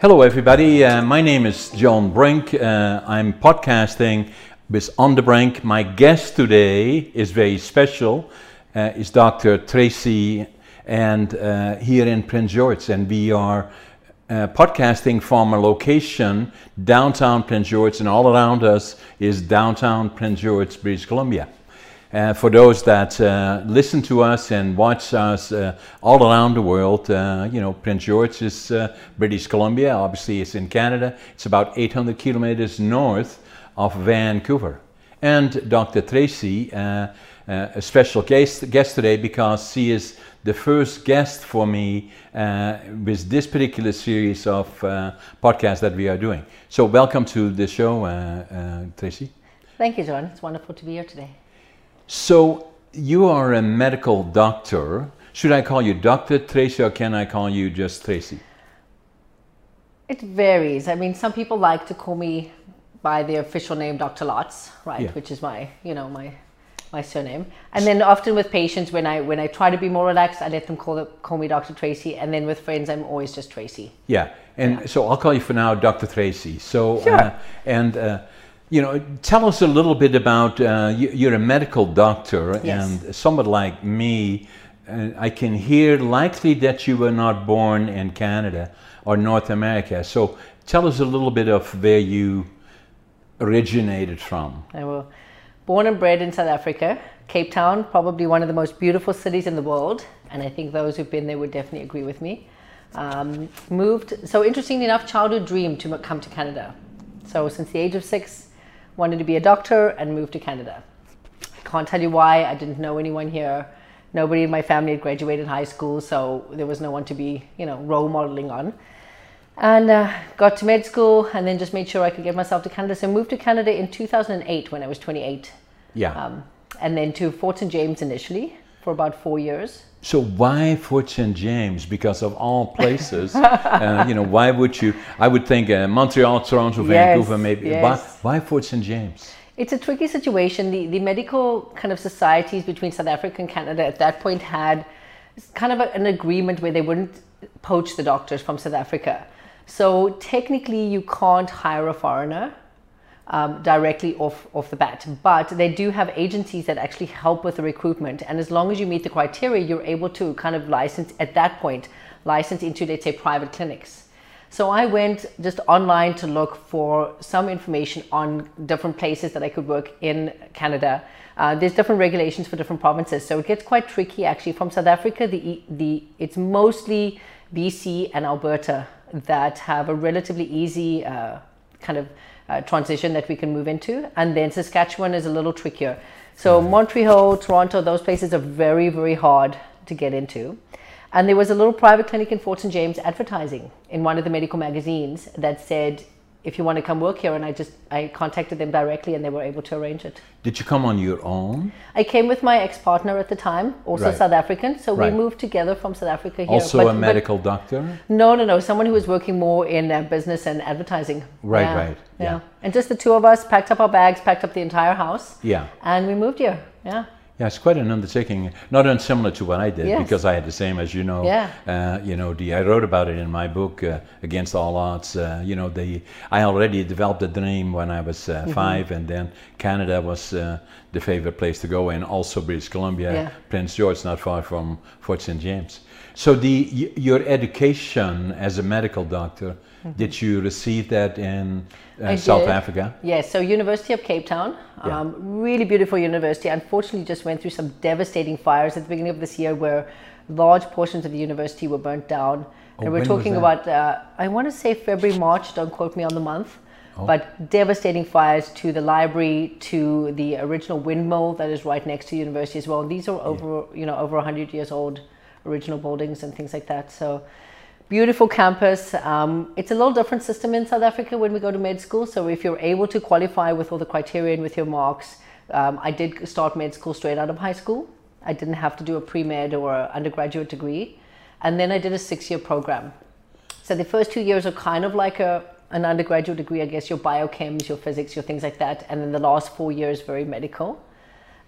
Hello, everybody. Uh, my name is John Brink. Uh, I'm podcasting with On the Brink. My guest today is very special. Uh, is Dr. Tracy, and uh, here in Prince George, and we are uh, podcasting from a location downtown Prince George, and all around us is downtown Prince George, British Columbia. Uh, for those that uh, listen to us and watch us uh, all around the world, uh, you know, Prince George is uh, British Columbia. Obviously, it's in Canada. It's about 800 kilometers north of Vancouver. And Dr. Tracy, uh, a special guest, guest today because she is the first guest for me with this particular series of podcasts that we are doing. So, welcome to the show, Tracy. Thank you, John. It's wonderful to be here today. So you are a medical doctor. Should I call you Dr. Tracy or can I call you just Tracy? It varies. I mean, some people like to call me by the official name Dr. Lotz, right? Yeah. Which is my, you know, my my surname. And then often with patients, when I when I try to be more relaxed, I let them call call me Dr. Tracy. And then with friends, I'm always just Tracy. Yeah, and yeah. so I'll call you for now Dr. Tracy. So sure. Uh, and. Uh, you know, tell us a little bit about uh, you're a medical doctor, yes. and somebody like me, uh, I can hear likely that you were not born in Canada or North America. So tell us a little bit of where you originated from. I will. Born and bred in South Africa, Cape Town, probably one of the most beautiful cities in the world, and I think those who've been there would definitely agree with me. Um, moved, so interestingly enough, childhood dream to come to Canada. So since the age of six, wanted to be a doctor and moved to Canada. I can't tell you why. I didn't know anyone here. Nobody in my family had graduated high school, so there was no one to be, you know, role modeling on. And uh, got to med school and then just made sure I could get myself to Canada. So moved to Canada in 2008 when I was 28. Yeah. Um, and then to Fort St. James initially for about four years. So why Fort St. James? Because of all places, uh, you know, why would you? I would think uh, Montreal, Toronto, yes, Vancouver, maybe. Yes. Why, why Fort St. James? It's a tricky situation. The, the medical kind of societies between South Africa and Canada at that point had kind of a, an agreement where they wouldn't poach the doctors from South Africa. So technically, you can't hire a foreigner um, directly off, off the bat. But they do have agencies that actually help with the recruitment. And as long as you meet the criteria, you're able to kind of license at that point, license into, let's say, private clinics. So I went just online to look for some information on different places that I could work in Canada. Uh, there's different regulations for different provinces, so it gets quite tricky actually. From South Africa, the the it's mostly BC and Alberta that have a relatively easy uh, kind of uh, transition that we can move into. And then Saskatchewan is a little trickier. So. Montreal, Toronto, those places are very, very hard to get into. And there was a little private clinic in Fort St. James advertising in one of the medical magazines that said if you want to come work here and i just i contacted them directly and they were able to arrange it. Did you come on your own? I came with my ex-partner at the time also right. south african so right. we moved together from south africa here also but, a medical doctor? No no no someone who was working more in uh, business and advertising. Right yeah. right. Yeah. yeah. And just the two of us packed up our bags packed up the entire house. Yeah. And we moved here. Yeah yeah, it's quite an undertaking, not unsimilar to what I did yes. because I had the same as you know. Yeah. Uh, you know, the I wrote about it in my book, uh, Against All Odds. Uh, you know, the I already developed a dream when I was uh, mm-hmm. five, and then Canada was uh, the favorite place to go, and also British Columbia, yeah. Prince George, not far from Fort St. James. So the your education as a medical doctor Mm-hmm. Did you receive that in uh, South did. Africa? Yes, so University of Cape Town, yeah. um, really beautiful university. Unfortunately, just went through some devastating fires at the beginning of this year where large portions of the university were burnt down. Oh, and we're talking about, uh, I want to say February, March, don't quote me on the month. Oh. But devastating fires to the library, to the original windmill that is right next to the university as well. And these are over, yeah. you know, over 100 years old original buildings and things like that. So beautiful campus. Um, it's a little different system in South Africa when we go to med school. So if you're able to qualify with all the criteria and with your marks, um, I did start med school straight out of high school. I didn't have to do a pre-med or undergraduate degree. And then I did a six-year program. So the first two years are kind of like a, an undergraduate degree, I guess, your biochems, your physics, your things like that. And then the last four years, very medical.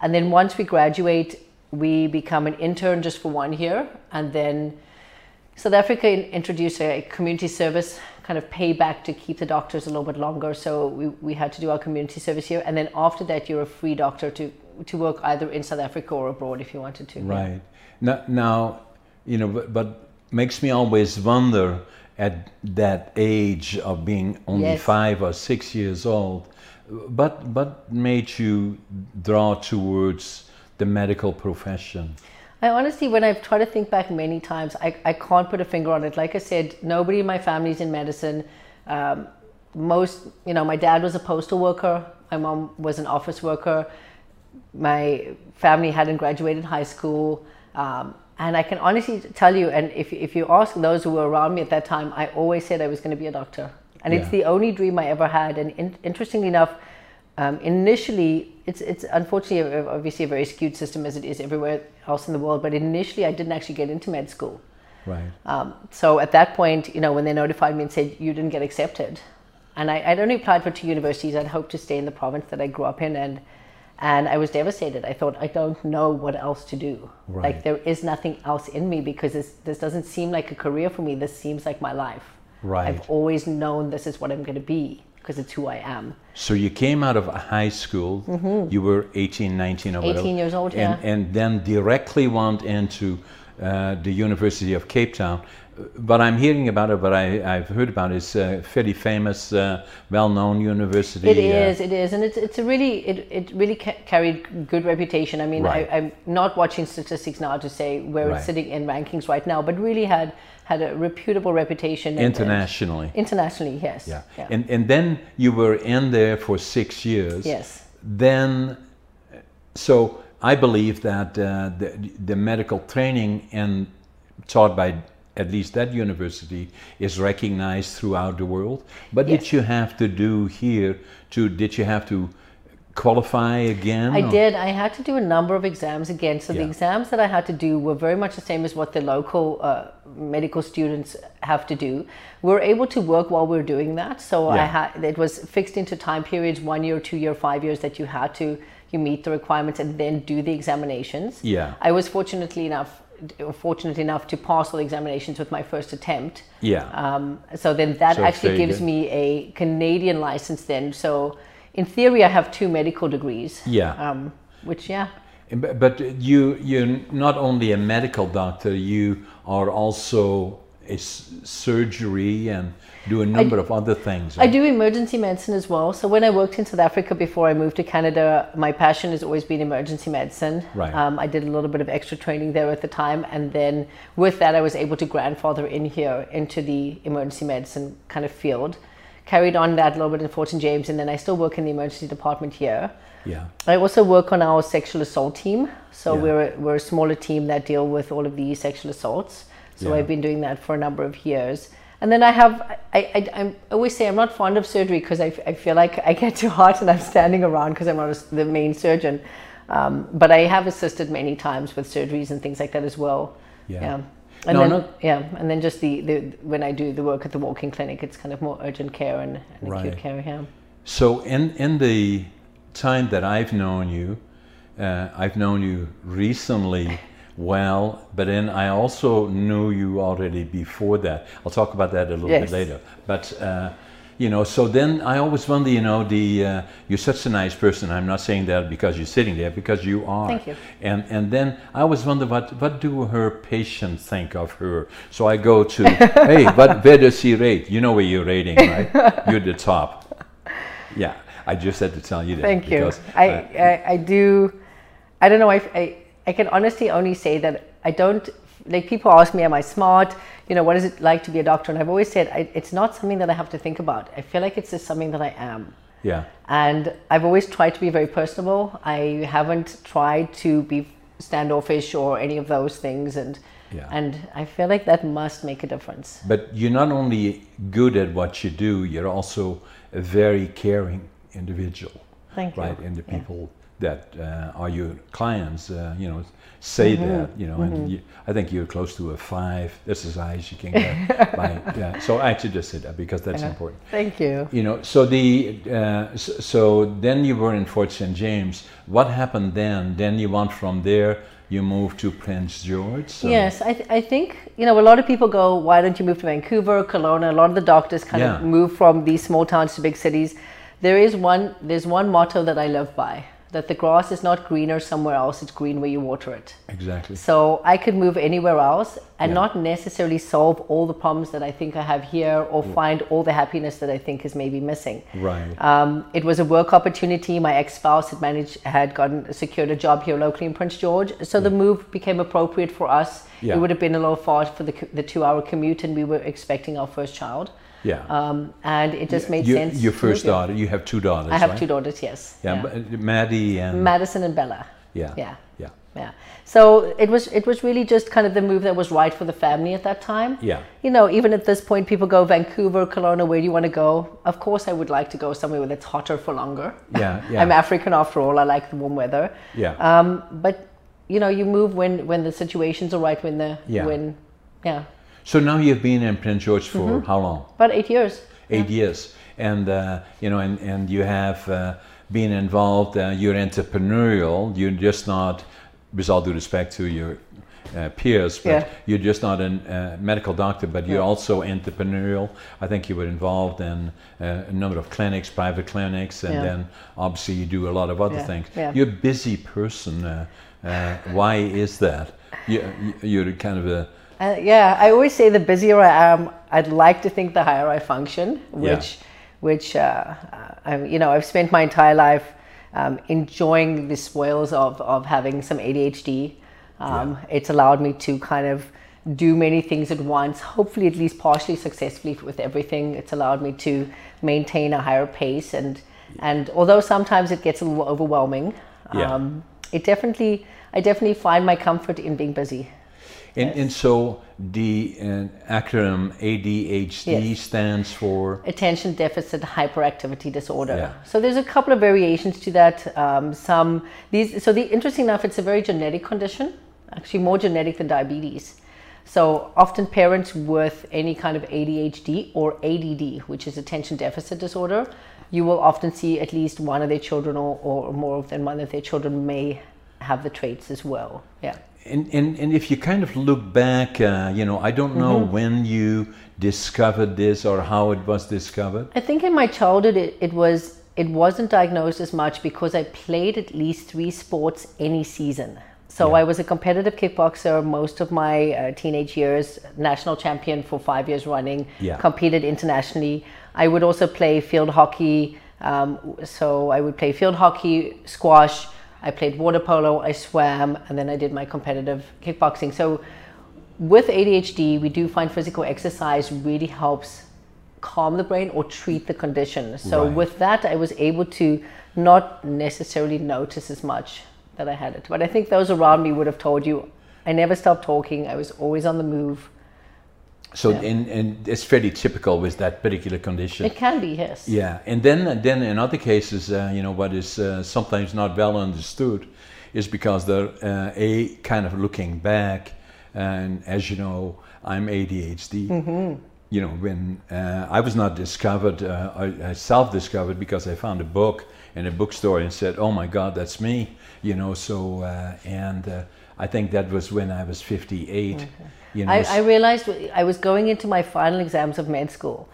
And then once we graduate, we become an intern just for one year. And then South Africa introduced a community service kind of payback to keep the doctors a little bit longer. So we, we had to do our community service here. And then after that, you're a free doctor to, to work either in South Africa or abroad if you wanted to. Right. Now, now you know, but, but makes me always wonder at that age of being only Yes. five or six years old, but but made you draw towards the medical profession? I honestly, when I've tried to think back many times, I, I can't put a finger on it. Like I said, nobody in my family's in medicine. Um, most, you know, my dad was a postal worker. My mom was an office worker. My family hadn't graduated high school. Um, and I can honestly tell you, and if, if you ask those who were around me at that time, I always said I was going to be a doctor. And it's the only dream I ever had. And in, interestingly enough, um, initially, it's it's unfortunately obviously a very skewed system as it is everywhere else in the world. But initially, I didn't actually get into med school. Right. Um, so at that point, you know, when they notified me and said you didn't get accepted, and I, I'd only applied for two universities. I'd hoped to stay in the province that I grew up in, and and I was devastated. I thought I don't know what else to do. Right. Like there is nothing else in me because this this doesn't seem like a career for me. This seems like my life. Right. I've always known this is what I'm going to be because it's who I am. So you came out of high school. You were 18, 19 or whatever. 18 Mm-hmm. years old, and, yeah. And then directly went into uh, the University of Cape Town. But I'm hearing about it, what I, I've heard about is a fairly famous, uh, well-known university. It is, uh, it is, and it's it's a really it, it really ca- carried good reputation. I mean, Right. I, I'm not watching statistics now to say where Right. it's sitting in rankings right now, but really had had a reputable reputation and- and- internationally. internationally, yes. Yeah. And and then you were in there for six years. yes, Then, so I believe that uh, the, the medical training and taught by at least that university is recognized throughout the world. But did you have to do here to? Did you have to qualify again? I or- did. I had to do a number of exams again. So the exams that I had to do were very much the same as what the local uh, medical students have to do. We were able to work while we were doing that. So I Yeah. had it was fixed into time periods, one year, two year, five years that you had to you meet the requirements and then do the examinations. Yeah. I was fortunately enough fortunate enough to pass all the examinations with my first attempt. Yeah. Um, so then that So actually gives good. me a Canadian license then. So in theory, I have two medical degrees. Yeah. Um, which, yeah. But but you you're not only a medical doctor, you are also a s- surgery and do a number of other things. I do emergency medicine as well. So when I worked in South Africa before I moved to Canada, my passion has always been emergency medicine. Right. Um, I did a little bit of extra training there at the time, and then with that, I was able to grandfather in here into the emergency medicine kind of field. Carried on that a little bit in Fort St James, and then I still work in the emergency department here. yeah. I also work on our sexual assault team. So Yeah. we're, we're a smaller team that deal with all of these sexual assaults. So Yeah. I've been doing that for a number of years. And then I have, I, I, I'm- always say I'm not fond of surgery because I, I feel like I get too hot and I'm standing around because I'm not a the main surgeon. Um, but I have assisted many times with surgeries and things like that as well. Yeah. And No, then, not- yeah, and then just the, the when I do the work at the walk-in clinic, it's kind of more urgent care and, and Right. acute care. Yeah. So in in the time that I've known you, uh, I've known you recently well, but then I also knew you already before that. I'll talk about that a little bit later. But uh, you know, so then I always wonder, you know, the uh, you're such a nice person. I'm not saying that because you're sitting there, because you are. Thank you. And and then I always wonder what what do her patients think of her. So I go to, hey, what where does she rate? You know where you're rating, right? you're the top. Yeah, I just had to tell you that. Thank you. I, uh, I, I do. I don't know. I, I, I can honestly only say that I don't. Like people ask me, am I smart? You know, what is it like to be a doctor? And I've always said I, it's not something that I have to think about. I feel like it's just something that I am. yeah, And I've always tried to be very personable. I haven't tried to be standoffish or any of those things. And Yeah. and I feel like that must make a difference. but you're not only good at what you do, you're also a very caring individual. Thank you. right? And the Yeah. That uh, are your clients, uh, you know, say Mm-hmm. that, you know, and you, I think you're close to a five. That's as high as you can get. by, yeah. So I actually just said that because that's important. Thank you. You know, so the uh, so, so then you were in Fort St James. What happened then? Then you went from there. you moved to Prince George. So Yes, I, th- I think, you know, a lot of people go, why don't you move to Vancouver, Kelowna? A lot of the doctors kind Yeah. of move from these small towns to big cities. There is one, there's one motto that I live by, that the grass is not greener somewhere else, it's green where you water it. Exactly. So I could move anywhere else and Yeah. not necessarily solve all the problems that I think I have here or find all the happiness that I think is maybe missing. Right. Um, it was a work opportunity. My ex-spouse had managed had gotten secured a job here locally in Prince George, so the move became appropriate for us. Yeah. It would have been a little far for the the two-hour commute, and we were expecting our first child, yeah. um, and it just made You- sense. Your first daughter. You have two daughters. I have right? two daughters. Yes. Yeah, but, uh, Maddie and Madison and Bella. yeah. Yeah. Yeah. Yeah. So it was it was really just kind of the move that was right for the family at that time. Yeah. You know, even at this point, people go Vancouver, Kelowna. Where do you want to go? Of course, I would like to go somewhere where it's hotter for longer. Yeah, yeah. I'm African after all. I like the warm weather. Yeah. Um, but you know, you move when when the situations are right. When the Yeah. when yeah, So now you've been in Prince George for Mm-hmm. how long? about eight years. Eight years, and uh, you know, and, and you have uh, been involved. Uh, you're entrepreneurial. You're just not, with all due respect to your uh, peers, but Yeah. you're just not a uh, medical doctor, but you're Yeah. also entrepreneurial. I think you were involved in uh, a number of clinics, private clinics, and Yeah. then obviously you do a lot of other Yeah, things. yeah. You're a busy person. Uh, uh, why is that? You, you're kind of a Uh, yeah, I always say the busier I am, I'd like to think the higher I function, which, which uh, I, you know, I've spent my entire life um, enjoying the spoils of, of having some ADHD. Um, It's allowed me to kind of do many things at once, hopefully at least partially successfully with everything. It's allowed me to maintain a higher pace and, and although sometimes it gets a little overwhelming, Yeah. um, it definitely, I definitely find my comfort in being busy. And, and so the uh, acronym ADHD Yes. stands for attention deficit hyperactivity disorder. Yeah. So there's a couple of variations to that. Um, some these so the interesting enough, it's a very genetic condition, actually more genetic than diabetes. So often parents with any kind of ADHD or ADD, which is attention deficit disorder, you will often see at least one of their children or, or more than one of their children may have the traits as well. Yeah. And, and, and if you kind of look back, uh, you know, I don't know Mm-hmm. when you discovered this or how it was discovered. I think in my childhood it, it was it wasn't diagnosed as much because I played at least three sports any season. So I was a competitive kickboxer most of my uh, teenage years, national champion for five years running, Yeah. competed internationally. I would also play field hockey. Um, so I would play field hockey, squash. I played water polo. I swam, and then I did my competitive kickboxing. So with ADHD, we do find physical exercise really helps calm the brain or treat the condition. So Right. with that, I was able to not necessarily notice as much that I had it. But I think those around me would have told you I never stopped talking. I was always on the move. So, and, and it's fairly typical with that particular condition. It can be, yes. Yeah, and then then in other cases, uh, you know, what is uh, sometimes not well understood is because they're uh, a kind of looking back, and as you know, I'm ADHD. You know, when uh, I was not discovered, uh, I, I self-discovered because I found a book in a bookstore and said, "Oh my God, that's me." You know, so uh, and uh, I think that was when I was 58. You know, I, I realized I was going into my final exams of med school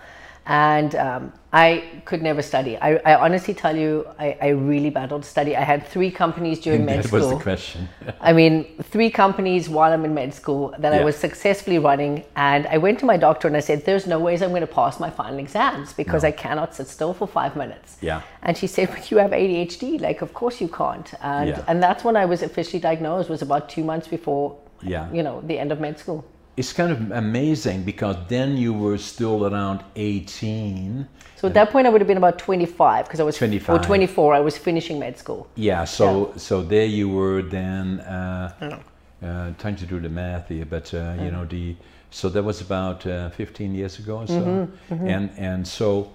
and um, I could never study. I, I honestly tell you, I, I really battled to study. I had three companies during med that school. was the question. I mean, three companies while I'm in med school that I was successfully running. And I went to my doctor and I said, There's no ways I'm going to pass my final exams because No. I cannot sit still for five minutes. Yeah. And she said, But you have ADHD. Like, of course you can't. And, Yeah. and that's when I was officially diagnosed, was about two months before, Yeah. you know, the end of med school. It's kind of amazing because then you were still around 18. So at that point, I would have been about 25 because I was 25. or 24. I was finishing med school. Yeah, so so there you were then. Uh, uh, trying to do the math here, but uh, you know the so that was about uh, 15 years ago or so, and and so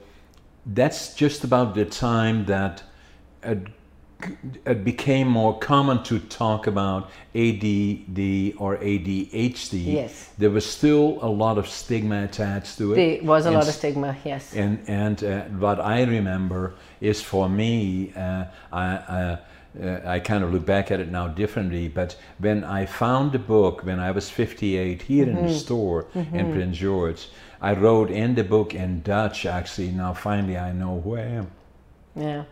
that's just about the time that it, it became more common to talk about ADD or ADHD. Yes. there was still a lot of stigma attached to it. There was a And lot of stigma. Yes. and and uh, what I remember is for me, uh, I, uh, uh, I kind of look back at it now differently. But when I found the book when I was 58 here in the store in Prince George, I wrote in the book in Dutch. Actually, now finally I know who I am. Yeah.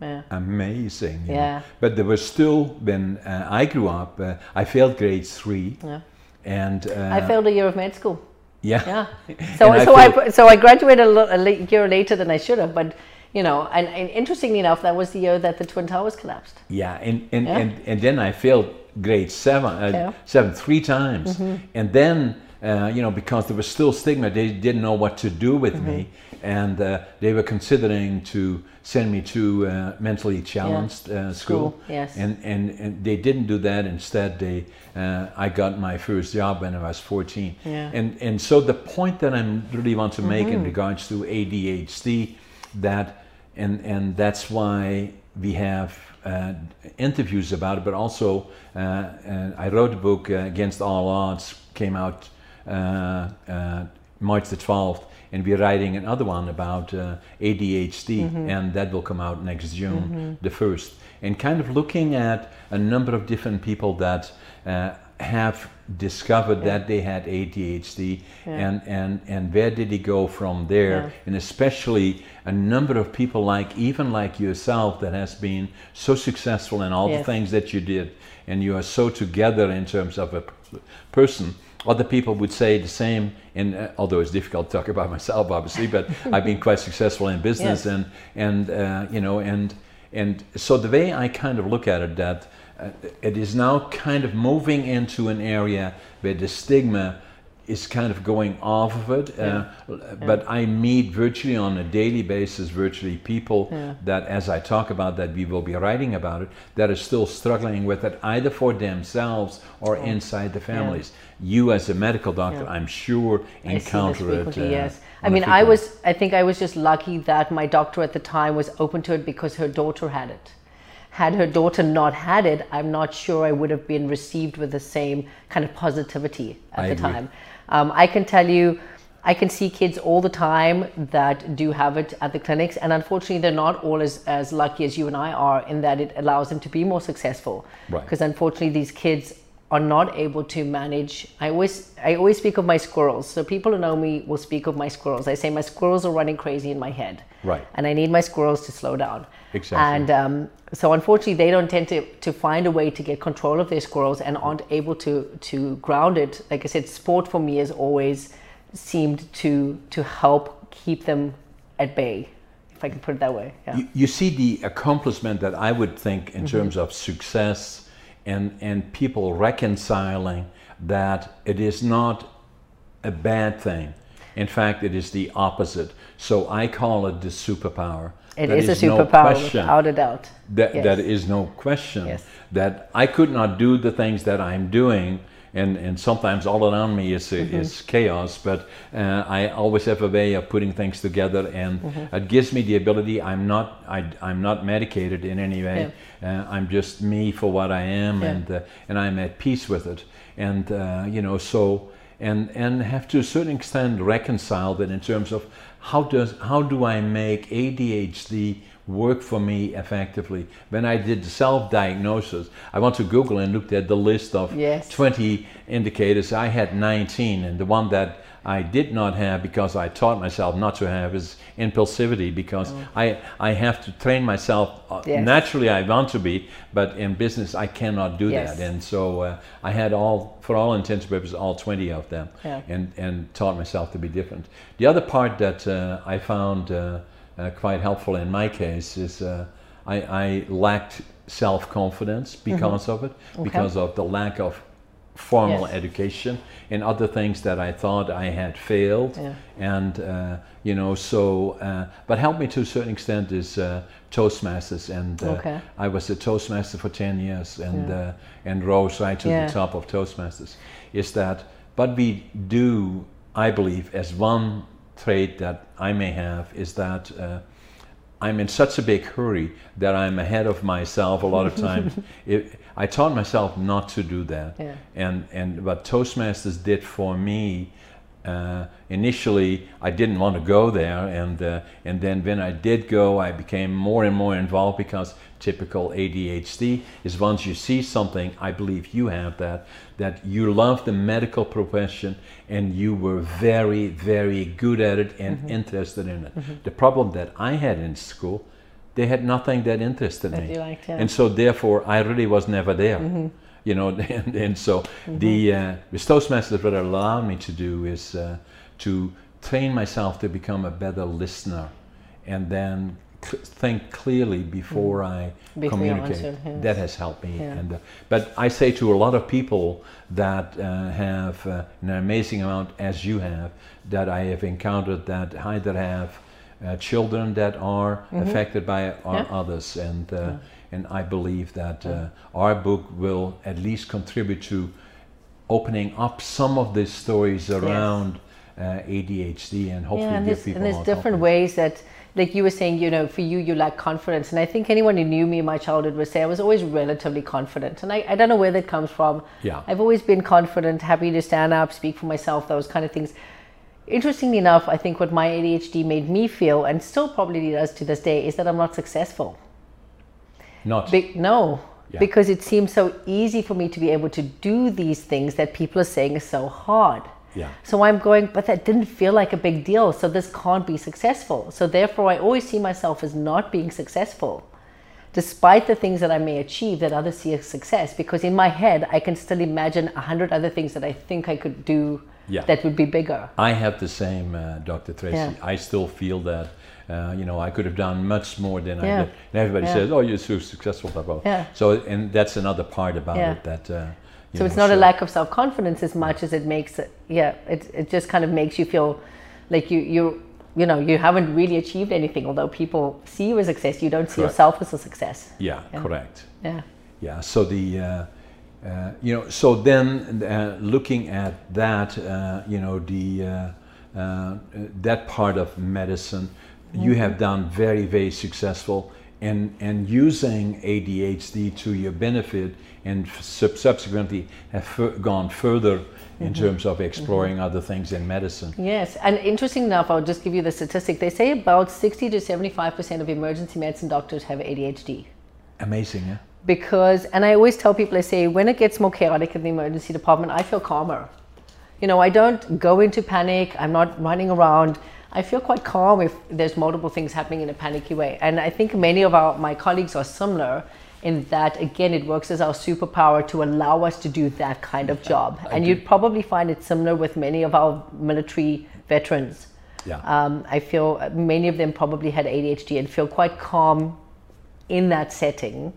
Yeah. Amazing. know. Yeah. But there was still when uh, I grew up, uh, I failed grade three, Yeah. and uh, I failed a year of med school. Yeah. Yeah. So I so I, feel- so I graduated a, a year later than I should have, but you know, and, and interestingly enough, that was the year that the twin towers collapsed. Yeah, and and, Yeah. and and then I failed grade seven, uh, Yeah. seven three times, Mm-hmm. and then uh, you know because there was still stigma, they didn't know what to do with me, Mm-hmm. and uh, they were considering to send me to uh, mentally challenged uh, school. School, yes. And, and and they didn't do that. Instead, they uh, I got my first job when I was fourteen. Yeah. And and so the point that I really want to make Mm-hmm. in regards to ADHD, that and and that's why we have uh, interviews about it, but also uh, uh, I wrote a book uh, Against All Odds, came out March the twelfth, and we're writing another one about uh, ADHD, and that will come out next June the first, and kind of looking at a number of different people that. Uh, have discovered that they had ADHD and, and, and where did he go from there? Yeah. and especially a number of people like even like yourself that has been so successful in all the things that you did. And you are so together in terms of a person other people would say the same and uh, although it's difficult to talk about myself obviously but i've been quite successful in business Yes. and and uh, you know and and so the way i kind of look at it that uh, it is now kind of moving into an area where the stigma is kind of going off of it. Uh, But I meet virtually on a daily basis, virtually people Yeah. that, as I talk about that, we will be writing about it, that are still struggling with it, either for themselves or inside the families. You, as a medical doctor, Yeah. I'm sure I see this encounter it. uh, yes. I mean, I was, I think I was just lucky that my doctor at the time was open to it because her daughter had it. Had her daughter not had it, I'm not sure I would have been received with the same kind of positivity at I the agree. time. Um, I can tell you, I can see kids all the time that do have it at the clinics, and unfortunately, they're not all as, as lucky as you and I are in that it allows them to be more successful. Right. Because unfortunately, these kids are not able to manage. I always, I always speak of my squirrels. So people who know me will speak of my squirrels. I say my squirrels are running crazy in my head, Right. and I need my squirrels to slow down. Exactly. And um, so unfortunately, they don't tend to, to find a way to get control of their squirrels and aren't able to to ground it. Like I said, sport for me has always seemed to to help keep them at bay, if I can put it that way. Yeah. you, you see the accomplishment that I would think in terms of success and, and people reconciling that it is not a bad thing. In fact, it is the opposite. So I call it the superpower. It is a is no superpower, question without a doubt. that, Yes. that is no question Yes. that I could not do the things that I'm doing. And, and sometimes all around me is, Mm-hmm. is chaos, but uh, I always have a way of putting things together, and Mm-hmm. it gives me the ability. I'm not I, I'm not medicated in any way. Uh, I'm just me for what I am, Yeah. and uh, and I'm at peace with it. And uh, you know, so and and have to a certain extent reconcile that in terms of how does how do I make ADHD work for me effectively? When I did the self-diagnosis, I went to Google and looked at the list of Yes. 20 indicators. I had 19, and the one that I did not have because I taught myself not to have is impulsivity because I, I have to train myself. Uh, Oh. Yes. Naturally, I want to be, but in business, I cannot do Yes. that. And so uh, I had all, for all intents and purposes, all 20 of them Yeah. and, and taught myself to be different. The other part that uh, I found uh, uh, quite helpful in my case is uh, I, I lacked self confidence because of it, because of the lack of formal Yes. education and other things that I thought I had failed. Yeah. And, uh, you know, so, uh, but helped me to a certain extent is uh, Toastmasters. And uh, Okay. I was a Toastmaster for 10 years and, uh, and rose right to Yeah. the top of Toastmasters. Is that, but we do, I believe, as one trait that I may have, is that uh, I'm in such a big hurry that I'm ahead of myself a lot of times. it, I taught myself not to do that. Yeah. And, and what Toastmasters did for me, uh, initially I didn't want to go there, and, uh, and then when I did go, I became more and more involved because typical ADHD is once you see something, I believe you have that, that you love the medical profession and you were very, very good at it and Mm-hmm. interested in it. The problem that I had in school, they had nothing that interested That me. liked, yeah. Mm-hmm. And so therefore I really was never there. You know, and, and so the uh, with Toastmasters what it allowed me to do is uh, to train myself to become a better listener and then think clearly before I Mm-hmm. Before communicate. answer, yes. That has helped me. Yeah. And uh, but I say to a lot of people that uh, have uh, an amazing amount, as you have, that I have encountered that either have uh, children that are affected by it or Mm-hmm. Yeah. others, and uh, and I believe that uh, our book will at least contribute to opening up some of these stories around uh, ADHD and hopefully yeah, and give people and there's different confidence. ways that, like you were saying, you know, for you, you lack confidence. And I think anyone who knew me in my childhood would say I was always relatively confident. And I, I don't know where that comes from. Yeah. I've always been confident, happy to stand up, speak for myself, those kind of things. Interestingly enough, I think what my ADHD made me feel, and still probably does to this day, is that I'm not successful. Not Big, no, Yeah. because it seems so easy for me to be able to do these things that people are saying is so hard. Yeah. So I'm going, but that didn't feel like a big deal. So this can't be successful. So therefore, I always see myself as not being successful, despite the things that I may achieve that others see as success. Because in my head, I can still imagine a hundred other things that I think I could do Yeah. that would be bigger. I have the same, uh, Dr. Tracy. Yeah. I still feel that, uh, you know, I could have done much more than I did. And everybody Yeah. says, "Oh, you're so successful," blah blah. Yeah. So, and that's another part about Yeah. it that. Uh, So it's not a lack of self confidence as much as it makes it. Yeah, it it just kind of makes you feel like you you you know you haven't really achieved anything. Although people see you as a success, you don't see Correct. yourself as a success. Yeah, Yeah. correct. Yeah. Yeah. So the, uh, uh, you know, so then uh, looking at that, uh, you know, the uh, uh, that part of medicine, you have done very, very successful, and and using ADHD to your benefit, and sub- subsequently have gone further in mm-hmm. terms of exploring mm-hmm. other things in medicine. Yes, and interesting enough, I'll just give you the statistic. They say about 60 to 75% of emergency medicine doctors have ADHD. Amazing, yeah. Because, and I always tell people, I say, when it gets more chaotic in the emergency department, I feel calmer. You know, I don't go into panic, I'm not running around. I feel quite calm if there's multiple things happening in a panicky way. And I think many of our, my colleagues are similar in that, again, it works as our superpower to allow us to do that kind of job. and you'd probably find it similar with many of our military veterans. Yeah. Um, I feel uh, many of them probably had ADHD and feel quite calm in that setting.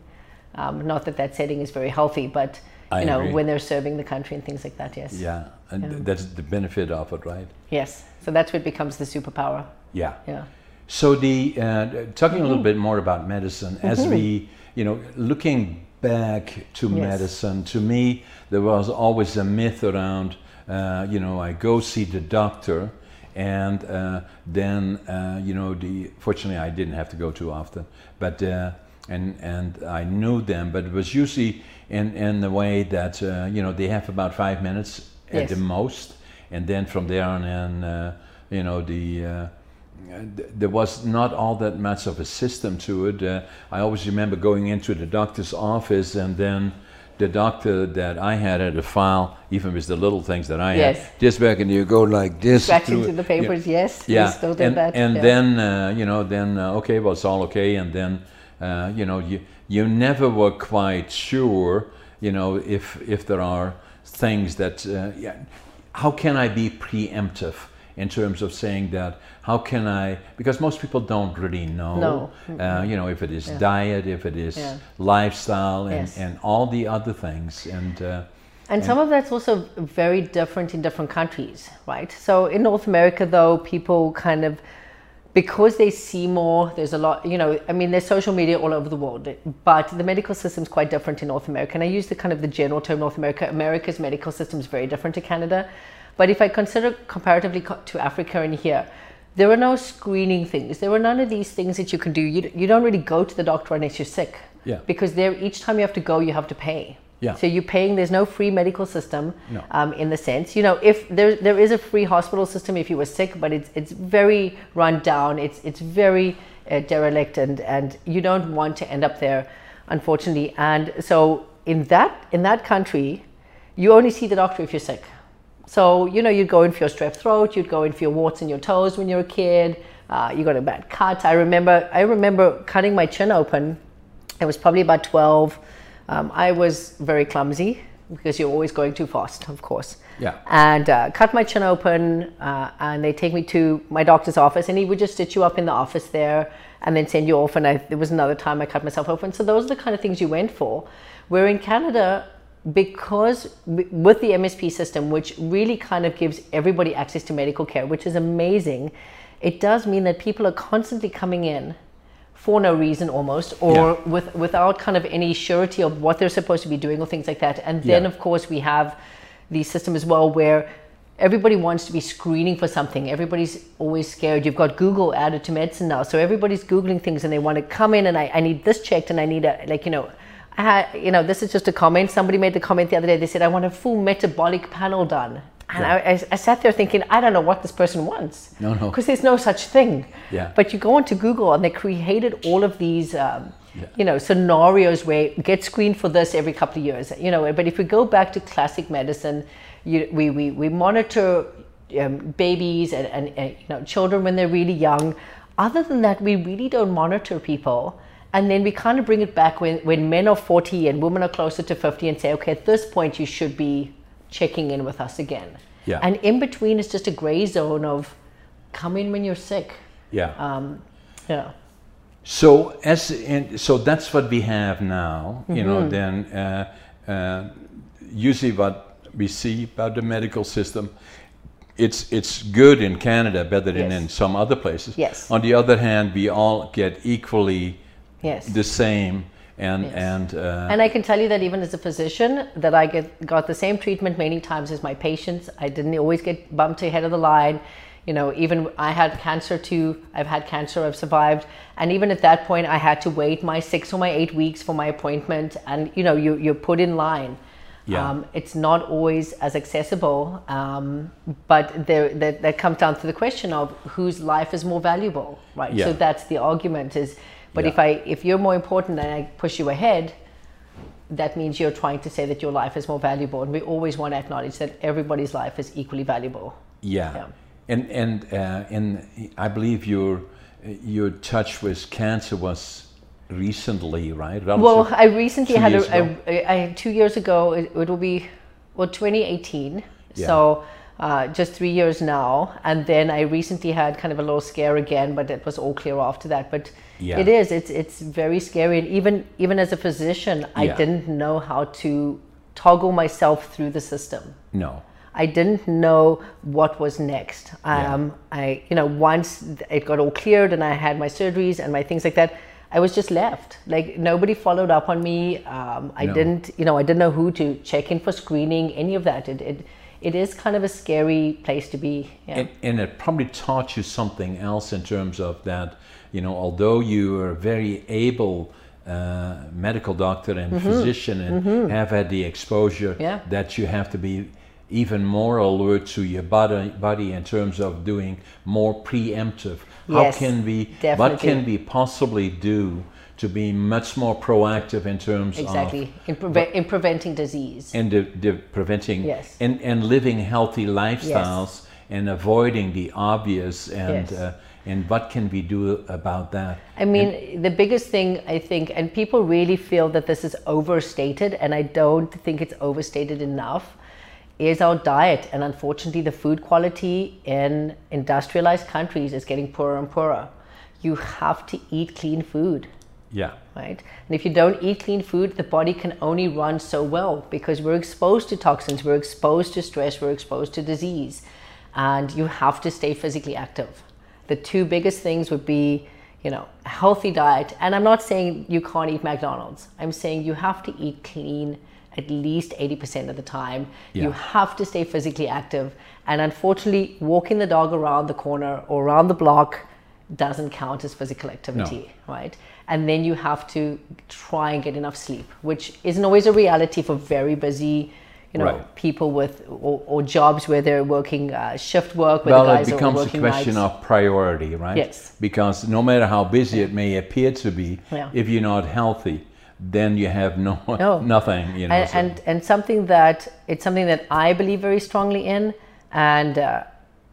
Um, not that that setting is very healthy, but you I know agree. when they're serving the country and things like that. Yes. Yeah, and th- that's the benefit of it, right? Yes. So that's what becomes the superpower. Yeah. Yeah. So the uh, talking a little Mm-hmm. bit more about medicine as we, you know, looking back to Yes. medicine. To me, there was always a myth around, uh, you know, I go see the doctor, and uh, then uh, you know, the fortunately I didn't have to go too often, but uh, and and I knew them, but it was usually in in the way that uh, you know they have about five minutes at Yes. the most, and then from there on in, uh, you know, the uh, th- there was not all that much of a system to it. Uh, I always remember going into the doctor's office and then the doctor that I had had a file, even with the little things that I Yes. had, just back and you go like this. Back it. the Yeah. papers. Yes. Yeah, still do and, that. and yeah. then uh, you know, then uh, okay, well, it's all okay, and then uh, you know, you you never were quite sure, you know, if if there are things that, uh, yeah, how can I be preemptive in terms of saying that? How can I? Because most people don't really know. No. Uh, you know, if it is Yeah. diet, if it is Yeah. lifestyle, and Yes. and all the other things, and. Uh, And some of that's also very different in different countries, right? So in North America, though, people kind of, because they see more, there's a lot, you know, I mean, there's social media all over the world, but the medical system's quite different in North America. And I use the kind of the general term North America. America's medical system is very different to Canada. But if I consider comparatively to Africa and here, there are no screening things. There are none of these things that you can do. You, you don't really go to the doctor unless you're sick. Yeah. Because there, each time you have to go, you have to pay. Yeah. So you're paying. There's no free medical system. No. Um, in the sense, you know, if there there is a free hospital system if you were sick, but it's it's very run down. It's it's very uh, derelict, and and you don't want to end up there, unfortunately. And so in that in that country, you only see the doctor if you're sick. So you know you'd go in for your strep throat, you'd go in for your warts in your toes when you're a kid. Uh, you got a bad cut. I remember I remember cutting my chin open. I was probably about twelve. Um, I was very clumsy because you're always going too fast, of course. Yeah. And uh, cut my chin open, uh, and they take me to my doctor's office, and he would just stitch you up in the office there, and then send you off. And I, there was another time I cut myself open. So those are the kind of things you went for. Where in Canada, because with the MSP system, which really kind of gives everybody access to medical care, which is amazing, it does mean that people are constantly coming in for no reason almost or Yeah. with without kind of any surety of what they're supposed to be doing or things like that and then Yeah. of course we have the system as well where everybody wants to be screening for something everybody's always scared you've got google added to medicine now so everybody's googling things and they want to come in and i, I need this checked and i need a like you know You know, this is just a comment. Somebody made the comment the other day. They said, "I want a full metabolic panel done," and I, I, I sat there thinking, "I don't know what this person wants." No, no. because there's no such thing. Yeah. But you go onto Google and they created all of these, um, you know, scenarios where get screened for this every couple of years. You know, but if we go back to classic medicine, you, we, we, we monitor um, babies and, and, and you know children when they're really young. Other than that, we really don't monitor people. And then we kind of bring it back when, when men are 40 and women are closer to 50 and say, okay, at this point you should be checking in with us again. Yeah. And in between is just a gray zone of come in when you're sick. Yeah. Um, yeah. So as in, so that's what we have now. You Mm-hmm. know, then uh, uh, usually what we see about the medical system, it's it's good in Canada, better than Yes. in some other places. Yes. On the other hand, we all get equally Yes. the same, and Yes. and uh, and I can tell you that even as a physician, that I get got the same treatment many times as my patients. I didn't always get bumped ahead of the line. You know, even I had cancer too. I've had cancer. I've survived, and even at that point, I had to wait my six or my eight weeks for my appointment. And you know, you you're put in line. Yeah. Um, it's not always as accessible, um, but there that, that comes down to the question of whose life is more valuable, right? Yeah. So that's the argument. Is but Yeah. if I if you're more important and I push you ahead, that means you're trying to say that your life is more valuable. And we always want to acknowledge that everybody's life is equally valuable. yeah. Yeah. And and uh, and I believe your your touch with cancer was recently, right? Well, I recently had a, a, I, two years ago. It, it will be well 2018. Yeah. So uh, just three years now, and then I recently had kind of a little scare again, but it was all clear after that. But Yeah. it is. It's it's very scary, and even even as a physician, I Yeah. didn't know how to toggle myself through the system. no. I didn't know what was next. Yeah. Um, I, you know, once it got all cleared and I had my surgeries and my things like that, I was just left. Like nobody followed up on me. Um, I No. didn't, you know, I didn't know who to check in for screening, any of that. It, it, it is kind of a scary place to be. Yeah. And, and it probably taught you something else in terms of that, you know, although you are a very able uh, medical doctor and physician and have had the exposure, Mm-hmm. Yeah. that you have to be even more alert to your body, body in terms of doing more preemptive. Yes, How can we, definitely. what can we possibly do to be much more proactive in terms of exactly. In, preve- in preventing disease. and the, the preventing Yes. and, and living healthy lifestyles and avoiding the obvious and Yes. uh, and what can we do about that I mean, the biggest thing I think, and people really feel that this is overstated, and I don't think it's overstated enough, is our diet. And unfortunately, the food quality in industrialized countries is getting poorer and poorer. You have to eat clean food yeah right? And if you don't eat clean food, the body can only run so well because we're exposed to toxins, we're exposed to stress, we're exposed to disease, and you have to stay physically active. The two biggest things would be, you know, a healthy diet, and I'm not saying you can't eat McDonald's. I'm saying you have to eat clean at least 80% of the time. Yeah. You have to stay physically active, and unfortunately, walking the dog around the corner or around the block doesn't count as physical activity, right? And then you have to try and get enough sleep, which isn't always a reality for very busy, you know, Right. people with or, or jobs where they're working uh, shift work, where Well, the it becomes a question nights. of priority, right? Yes. Because no matter how busy it may appear to be, Yeah. if you're not healthy, then you have no, No. nothing. You know. and, so- and and something that it's something that I believe very strongly in, and uh,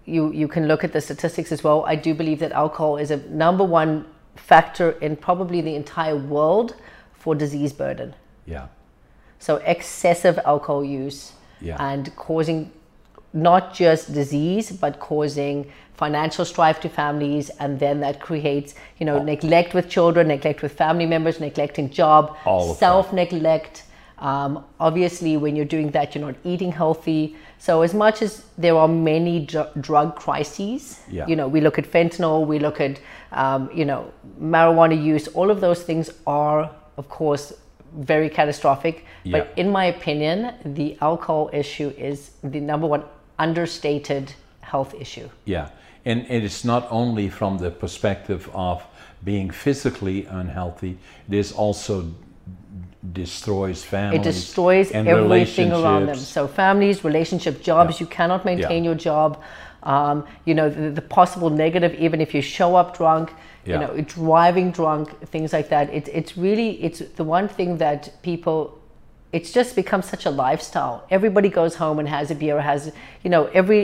you you can look at the statistics as well. I do believe that alcohol is a number one factor in probably the entire world for disease burden. yeah, So excessive alcohol use Yeah. and causing not just disease but causing financial strife to families and then that creates you know neglect with children neglect with family members neglecting job All of that. self neglect um, obviously when you're doing that you're not eating healthy so as much as there are many dr- drug crises Yeah. you know we look at fentanyl we look at um, you know marijuana use all of those things are of course very catastrophic Yeah. but in my opinion the alcohol issue is the number one understated health issue yeah, and it is not only from the perspective of being physically unhealthy; this also destroys families. it destroys and everything around them so families relationship jobs Yeah. you cannot maintain Yeah. your job um, you know the, the possible negative even if you show up drunk Yeah. you know driving drunk things like that it, it's really it's the one thing that people it's just become such a lifestyle everybody goes home and has a beer has you know every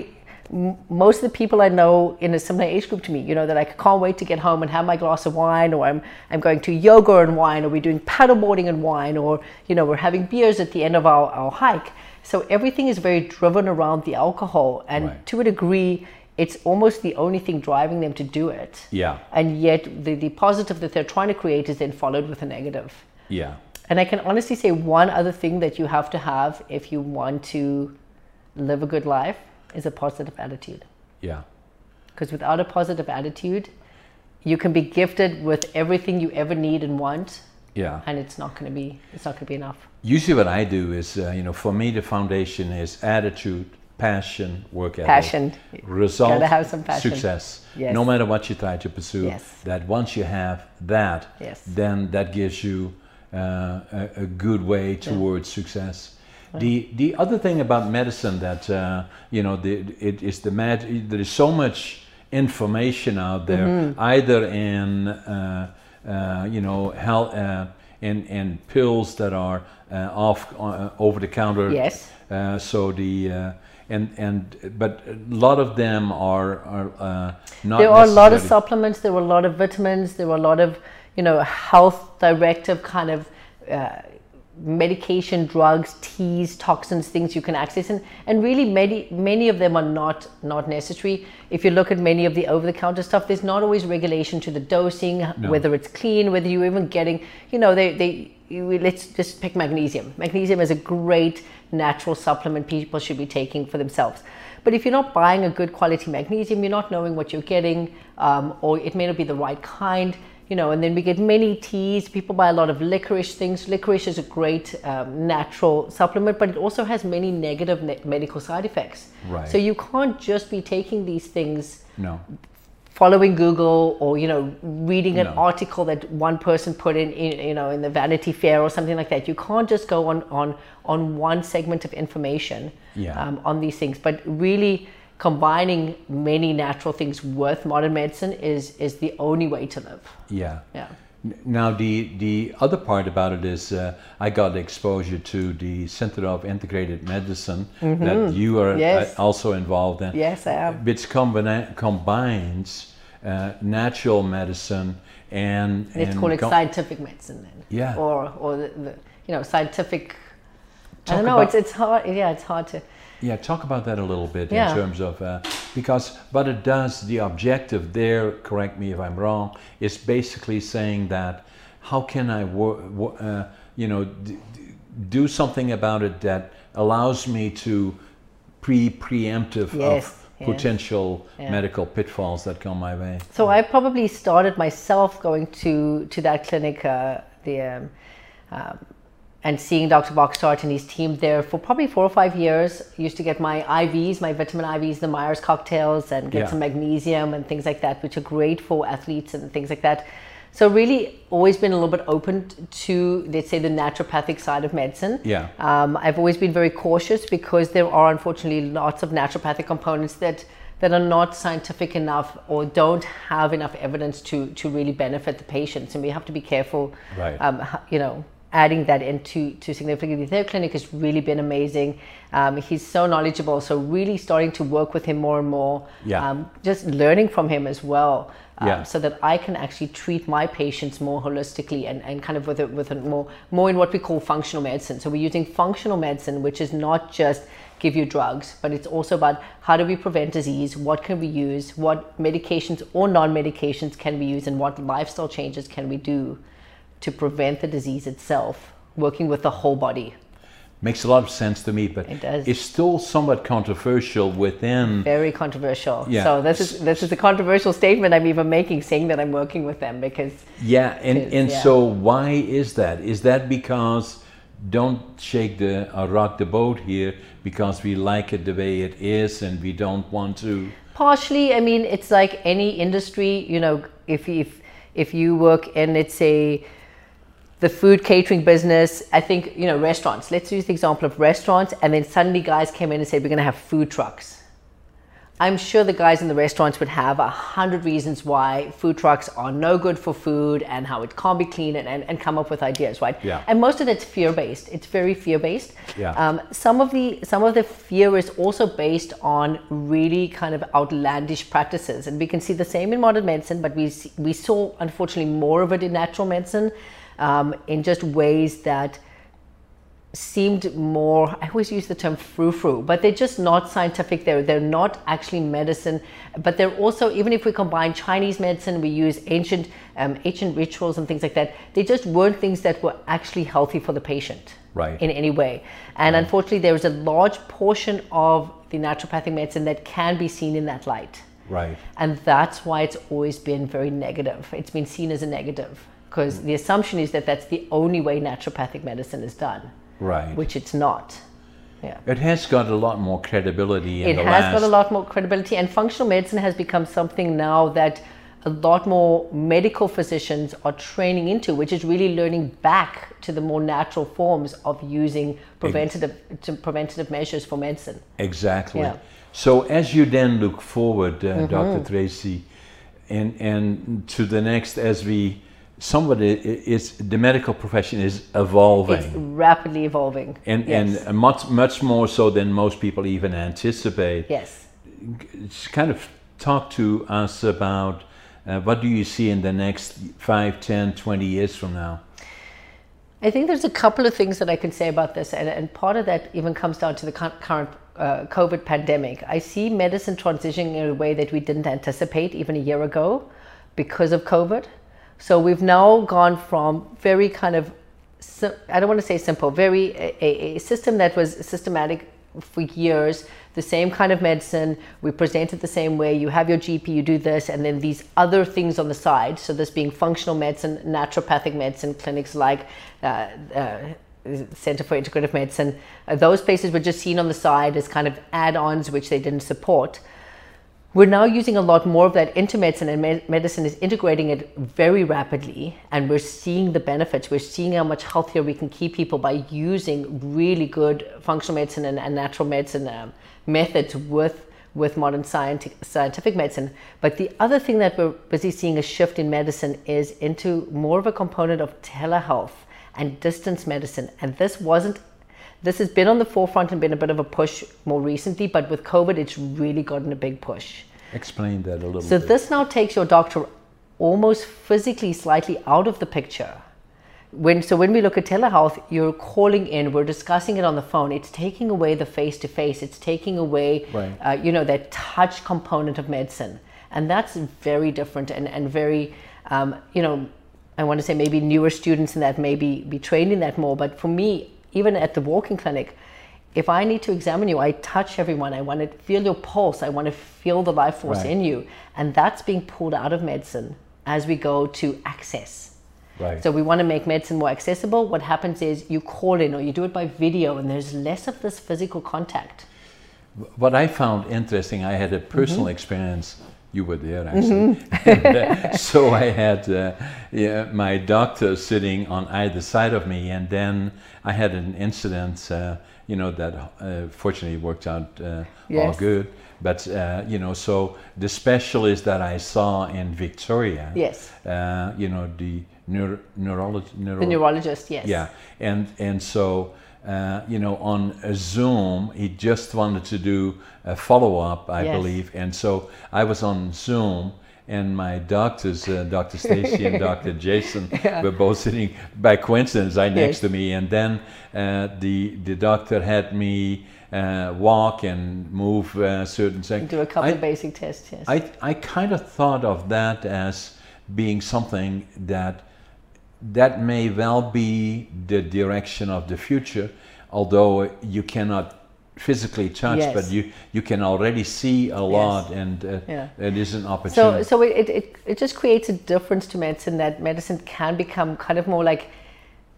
m- most of the people I know in a similar age group to me, you know, that I can't wait to get home and have my glass of wine, or I'm I'm going to yoga and wine, or we're doing paddleboarding and wine, or you know, we're having beers at the end of our, our hike. So everything is very driven around the alcohol, and Right. to a degree, it's almost the only thing driving them to do it. Yeah, And yet, the, the positive that they're trying to create is then followed with a negative. yeah, And I can honestly say one other thing that you have to have if you want to live a good life is a positive attitude. yeah, Because without a positive attitude, you can be gifted with everything you ever need and want, yeah. and it's not going to be it's not going to be enough. Usually, what I do is, uh, you know, for me, the foundation is attitude, passion, work ethic. Passion. result, Gotta have some passion. success. Yes. No matter what you try to pursue, Yes. that once you have that, Yes. then that gives you uh, a, a good way towards success. The the other thing about medicine that uh, you know the, it is the med there is so much information out there Mm-hmm. either in uh, uh, you know health uh, in in pills that are uh, off uh, over the counter Yes. uh, so the uh, and and but a lot of them are are uh, not. There are a lot of supplements. There were a lot of vitamins. There were a lot of you know health directive kind of. Medication drugs teas toxins things you can access and and really many many of them are not not necessary. If you look at many of the over the counter stuff there's not always regulation to the dosing whether it's clean whether you're even getting you know they they you, let's just pick magnesium. Magnesium is a great natural supplement people should be taking for themselves. But if you're not buying a good quality magnesium you're not knowing what you're getting um, or it may not be the right kind you know, and then we get many teas. People buy a lot of licorice things. Licorice is a great um, natural supplement, but it also has many negative ne- medical side effects. Right. So you can't just be taking these things No. following Google or you know reading an No. article that one person put in, in you know in the Vanity Fair or something like that. You can't just go on on on one segment of information Yeah. um, on these things, but really combining many natural things with modern medicine is is the only way to live. Yeah. Yeah. Now the the other part about it is uh, I got exposure to the Center of Integrated Medicine that you are Mm-hmm. Yes. uh, also involved in. Yes, I am. Which combina- combines uh, natural medicine and Let's and call it scientific medicine then. Yeah. Or or the, the you know scientific. I don't know. it's it's hard. Yeah, it's hard to. Yeah, talk about that a little bit Yeah. in terms of uh, because what it does, the objective there, correct me if I'm wrong, is basically saying that how can I, uh, you know, d- d- do something about it that allows me to pre preemptive Yes, of yes. potential Yeah. medical pitfalls that come my way. So I probably started myself going to to that clinic, uh, the. Um, um, and seeing Dr. Boxstart and his team there for probably four or five years. Used to get my IVs, my vitamin IVs, the Myers cocktails, and get Yeah. some magnesium and things like that, which are great for athletes and things like that. So really, always been a little bit open to, let's say, the naturopathic side of medicine. Yeah. Um, I've always been very cautious because there are unfortunately lots of naturopathic components that that are not scientific enough or don't have enough evidence to to really benefit the patients, and we have to be careful. Right. Um, you know, adding that into to significantly. Their clinic has really been amazing. Um, he's so knowledgeable. So really starting to work with him more and more. Yeah. Um, just learning from him as well. um, Yeah. So that I can actually treat my patients more holistically and, and kind of with a, with a more more in what we call functional medicine. So we're using functional medicine, which is not just give you drugs, but it's also about how do we prevent disease, what can we use, what medications or non-medications can we use, and what lifestyle changes can we do to prevent the disease itself, working with the whole body. Makes a lot of sense to me, but It does. it's still somewhat controversial within. Very controversial. Yeah. So this is this is a controversial statement I'm even making, saying that I'm working with them because Yeah, and, and yeah. so why is that? Is that because don't shake the or rock the boat here because we like it the way it is and we don't want to? partially, I mean, it's like any industry. You know, if if if you work in let's say the food catering business, I think you know restaurants. Let's use the example of restaurants, and then suddenly guys came in and said we're going to have food trucks. I'm sure the guys in the restaurants would have a hundred reasons why food trucks are no good for food and how it can't be clean and, and, and come up with ideas, right? Yeah. And most of it's fear based. It's very fear based. Yeah. Um, some of the some of the fear is also based on really kind of outlandish practices, and we can see the same in modern medicine, but we see, we saw unfortunately more of it in natural medicine, um, in just ways that seemed more i always use the term frou-frou but they're just not scientific. They're they're not actually medicine but they're also even if we combine chinese medicine we use ancient um, ancient rituals and things like that they just weren't things that were actually healthy for the patient Right. in any way. And unfortunately there is a large portion of the naturopathic medicine that can be seen in that light. Right. and that's why it's always been very negative. It's been seen as a negative because the assumption is that that's the only way naturopathic medicine is done Right. which it's not. Yeah. it has got a lot more credibility in It has last. got a lot more credibility, and functional medicine has become something now that a lot more medical physicians are training into, which is really learning back to the more natural forms of using preventative to preventative measures for medicine. Exactly. Yeah. So as you then look forward, uh, Mm-hmm. Dr. Tracy, and and to the next, as we somebody is the medical profession is evolving. It's rapidly evolving. and yes. and much much more so than most people even anticipate. yes. Kind of talk to us about uh, what do you see in the next 5, 10, 20 years from now? I think there's a couple of things that I can say about this, and, and part of that even comes down to the current uh, COVID pandemic. I see medicine transitioning in a way that we didn't anticipate even a year ago because of COVID. So we've now gone from very kind of, I don't want to say simple, very a, a, system that was systematic for years, the same kind of medicine. We present it the same way. You have your GP, you do this, and then these other things on the side. So, this being functional medicine, naturopathic medicine, clinics like uh, uh, Center for Integrative Medicine, uh, those places were just seen on the side as kind of add ons which they didn't support. We're now using a lot more of that into medicine, and me- medicine is integrating it very rapidly. And we're seeing the benefits. We're seeing how much healthier we can keep people by using really good functional medicine and, and natural medicine um, methods with with modern scientific, scientific medicine. But the other thing that we're busy seeing a shift in medicine is into more of a component of telehealth and distance medicine. And this wasn't this has been on the forefront and been a bit of a push more recently, but with COVID, it's really gotten a big push. Explain that a little So bit. this now takes your doctor almost physically slightly out of the picture. When so when we look at telehealth, you're calling in, we're discussing it on the phone. It's taking away the face to face. It's taking away, Right. uh, you know, that touch component of medicine, and that's very different and and very, um, you know, I want to say maybe newer students in that maybe be trained in that more. But for me, even at the walk-in clinic, if I need to examine you, I touch everyone. I want to feel your pulse. I want to feel the life force Right. in you. And that's being pulled out of medicine as we go to access. Right. So we want to make medicine more accessible. What happens is you call in or you do it by video and there's less of this physical contact. What I found interesting, I had a personal Mm-hmm. experience you were there actually. and, uh, so I had uh, yeah, my doctor sitting on either side of me, and then I had an incident, uh, you know, that uh, fortunately worked out uh, all good. But uh, you know, so the specialist that I saw in Victoria, Yes. uh, you know, the neuro- neurologist, neuro- The neurologist, yes. yeah, and and so uh, you know on Zoom, he just wanted to do a follow up, I Yes. believe, and so I was on Zoom. And my doctors, uh, Dr. Stacy and Dr. Jason, were both sitting by coincidence right next Yes. to me. And then uh, the the doctor had me uh, walk and move uh, certain things. Do a couple I, of basic tests, yes. I, I kind of thought of that as being something that that may well be the direction of the future, although you cannot physically touch, Yes. but you, you can already see a lot, and uh, Yeah. it is an opportunity. so so it, it, it just creates a difference to medicine that medicine can become kind of more like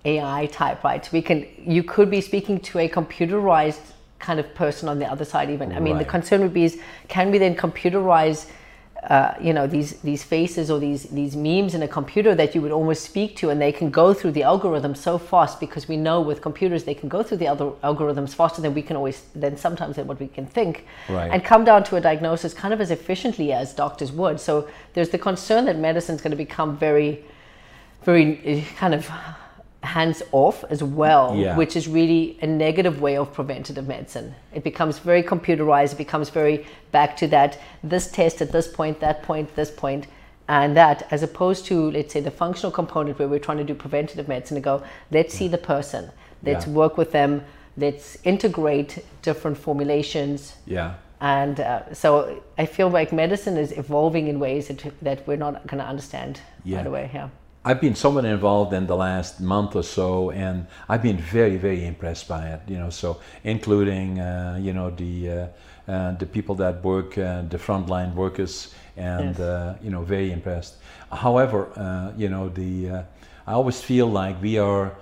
AI type, right? We can, you could be speaking to a computerized kind of person on the other side. Even, I mean, the concern would be is can we then computerize, uh, you know, these these faces or these these memes in a computer that you would almost speak to, and they can go through the algorithm so fast because we know with computers they can go through the other algorithms faster than we can always than sometimes than what we can think, Right. and come down to a diagnosis kind of as efficiently as doctors would. So there's the concern that medicine is going to become very, very eh, kind of hands off as well, Yeah. which is really a negative way of preventative medicine. It becomes very computerized, it becomes very back to that this test at this point, that point, this point, and that, as opposed to, let's say, the functional component where we're trying to do preventative medicine to go, let's see the person, let's Yeah. work with them, let's integrate different formulations. yeah. And uh, so I feel like medicine is evolving in ways that, that we're not going to understand Yeah. right away. Yeah. I've been somewhat involved in the last month or so, and I've been very, very impressed by it. You know, so including uh, you know the uh, uh, the people that work, uh, the frontline workers, and Yes. uh, you know, very impressed. However, uh, you know, the uh, I always feel like we are.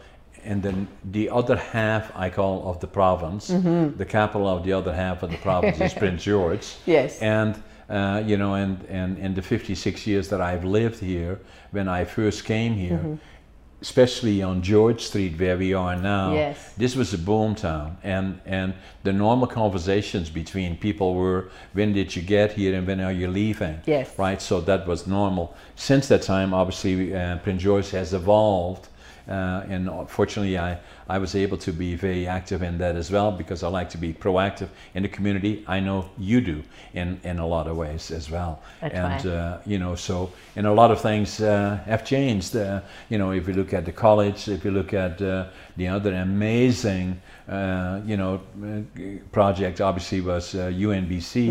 And then the other half I call of the province, Mm-hmm. the capital of the other half of the province is Prince George. Yes. And uh, you know, and, and in the 56 years that I've lived here, when I first came here, Mm-hmm. especially on George Street where we are now, Yes. this was a boom town, and and the normal conversations between people were, when did you get here and when are you leaving? Yes. Right. So that was normal. Since that time, obviously, uh, Prince George has evolved. Uh, and fortunately, I, I was able to be very active in that as well because I like to be proactive in the community. I know you do in, in a lot of ways as well. I and, uh, you know, so, and a lot of things uh, have changed. Uh, you know, if you look at the college, if you look at uh, the other amazing, uh, you know, uh, project obviously was uh, UNBC.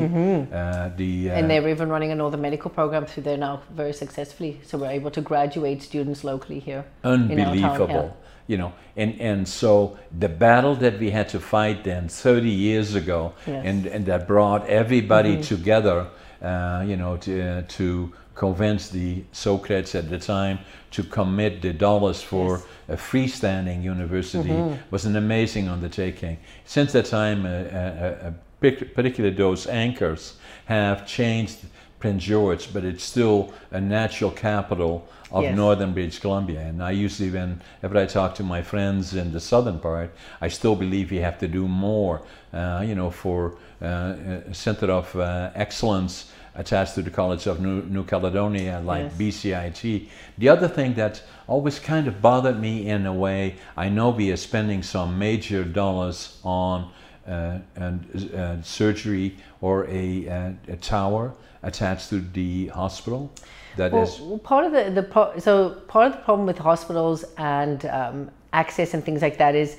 Uh, the, uh, Mm-hmm. and they're even running another medical program through there now very successfully. So we're able to graduate students locally here. in our town, unbelievable. You know and and so the battle that we had to fight then 30 years ago Yes. Mm-hmm. and and that brought everybody together uh, you know to uh, to convince the Socreds at the time to commit the dollars for Yes. Mm-hmm. a freestanding university was an amazing undertaking since that time uh, uh, uh, partic- particularly those anchors have changed Prince George, but it's still a natural capital of Yes. northern British Columbia. And I usually, whenever I talk to my friends in the southern part, I still believe we have to do more, uh, you know, for uh, a center of uh, excellence attached to the College of New, New Caledonia, like Yes. BCIT. The other thing that always kind of bothered me in a way, I know we are spending some major dollars on uh, and, uh, surgery or a, uh, a tower attached to the hospital. That is Well, well, part of the, the pro- so part of the problem with hospitals and um, access and things like that is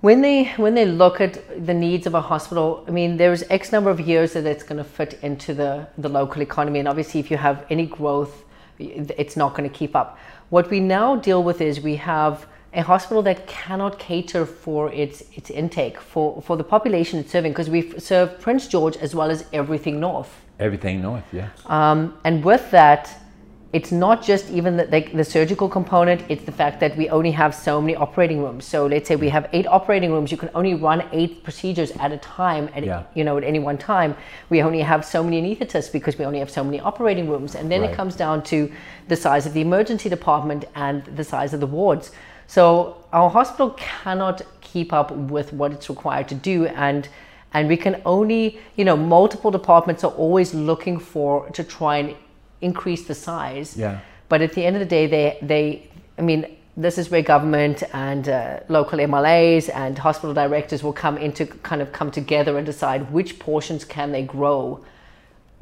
when they when they look at the needs of a hospital. I mean, there's X number of years that it's going to fit into the the local economy, and obviously, if you have any growth, it's not going to keep up. What we now deal with is we have a hospital that cannot cater for its its intake for for the population it's serving because we serve Prince George as well as everything north. Everything north, yeah. Um, and with that, it's not just even the, like the surgical component it's the fact that we only have so many operating rooms so let's say we have eight operating rooms you can only run eight procedures at a time at Yeah. you know at any one time we only have so many anesthetists because we only have so many operating rooms and then Right. it comes down to the size of the emergency department and the size of the wards so our hospital cannot keep up with what it's required to do and and we can only you know multiple departments are always looking for to try and increase the size Yeah. but at the end of the day they they i mean this is where government and uh, local mlas and hospital directors will come into kind of come together and decide which portions can they grow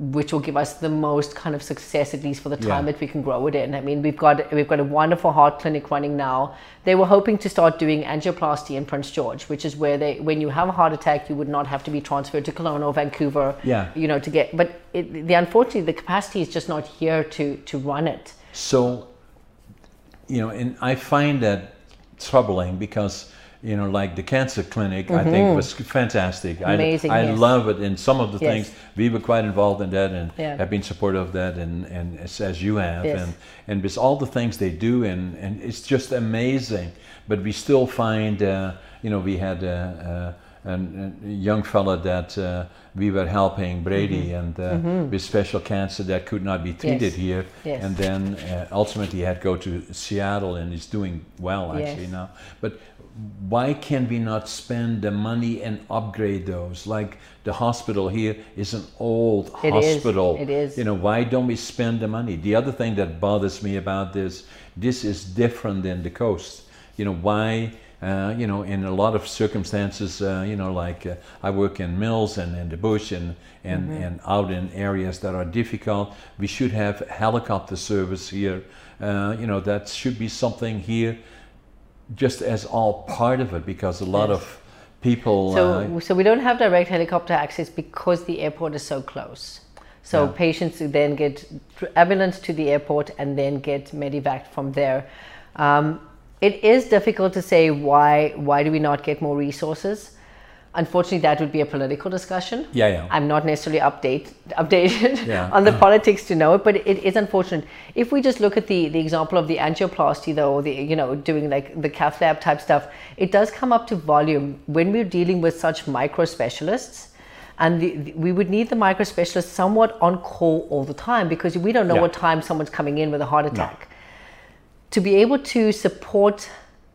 which will give us the most kind of success at least for the time Yeah. that we can grow it in. I mean, we've got we've got a wonderful heart clinic running now. They were hoping to start doing angioplasty in Prince George, which is where they when you have a heart attack, you would not have to be transferred to Kelowna or Vancouver. Yeah. You know, to get but it, the unfortunately the capacity is just not here to to run it. So, you know, and I find that troubling because, you know, like the cancer clinic, I think was fantastic. Mm-hmm. Amazing, I, I yes. love it. And some of the Yes. things, we were quite involved in that and Yeah. have been supportive of that and, and as, as you have. Yes. And, and with all the things they do, and, and it's just amazing. But we still find, uh, you know, we had a, a, an- a young fella that uh, we were helping, Brady, and uh, with special cancer that could not be treated Mm-hmm. Here. And then uh, ultimately he had to go to Seattle and he's doing well actually now. But why can we not spend the money and upgrade those? Like the hospital here is an old It is. hospital. It is. You know, why don't we spend the money? The other thing that bothers me about this, this is different than the coast. You know, why? Uh, you know, in a lot of circumstances, uh, you know, like uh, I work in mills and in the bush and and, Mm-hmm. and out in areas that are difficult. We should have helicopter service here. Uh, you know, that should be something here, just as all part of it, because a lot Yes. of people. So, uh, so we don't have direct helicopter access because the airport is so close. So Yeah. patients then get ambulance to the airport and then get medevac from there. Um, it is difficult to say why why do we not get more resources. Unfortunately, that would be a political discussion. Yeah, yeah. I'm not necessarily update, updated Yeah. on the politics to know it, but it is unfortunate. If we just look at the, the example of the angioplasty, though, or the you know doing like the cath lab type stuff, it does come up to volume when we're dealing with such micro specialists. And the, the- we would need the micro specialist somewhat on call all the time because we don't know Yeah. what time someone's coming in with a heart attack. To be able to support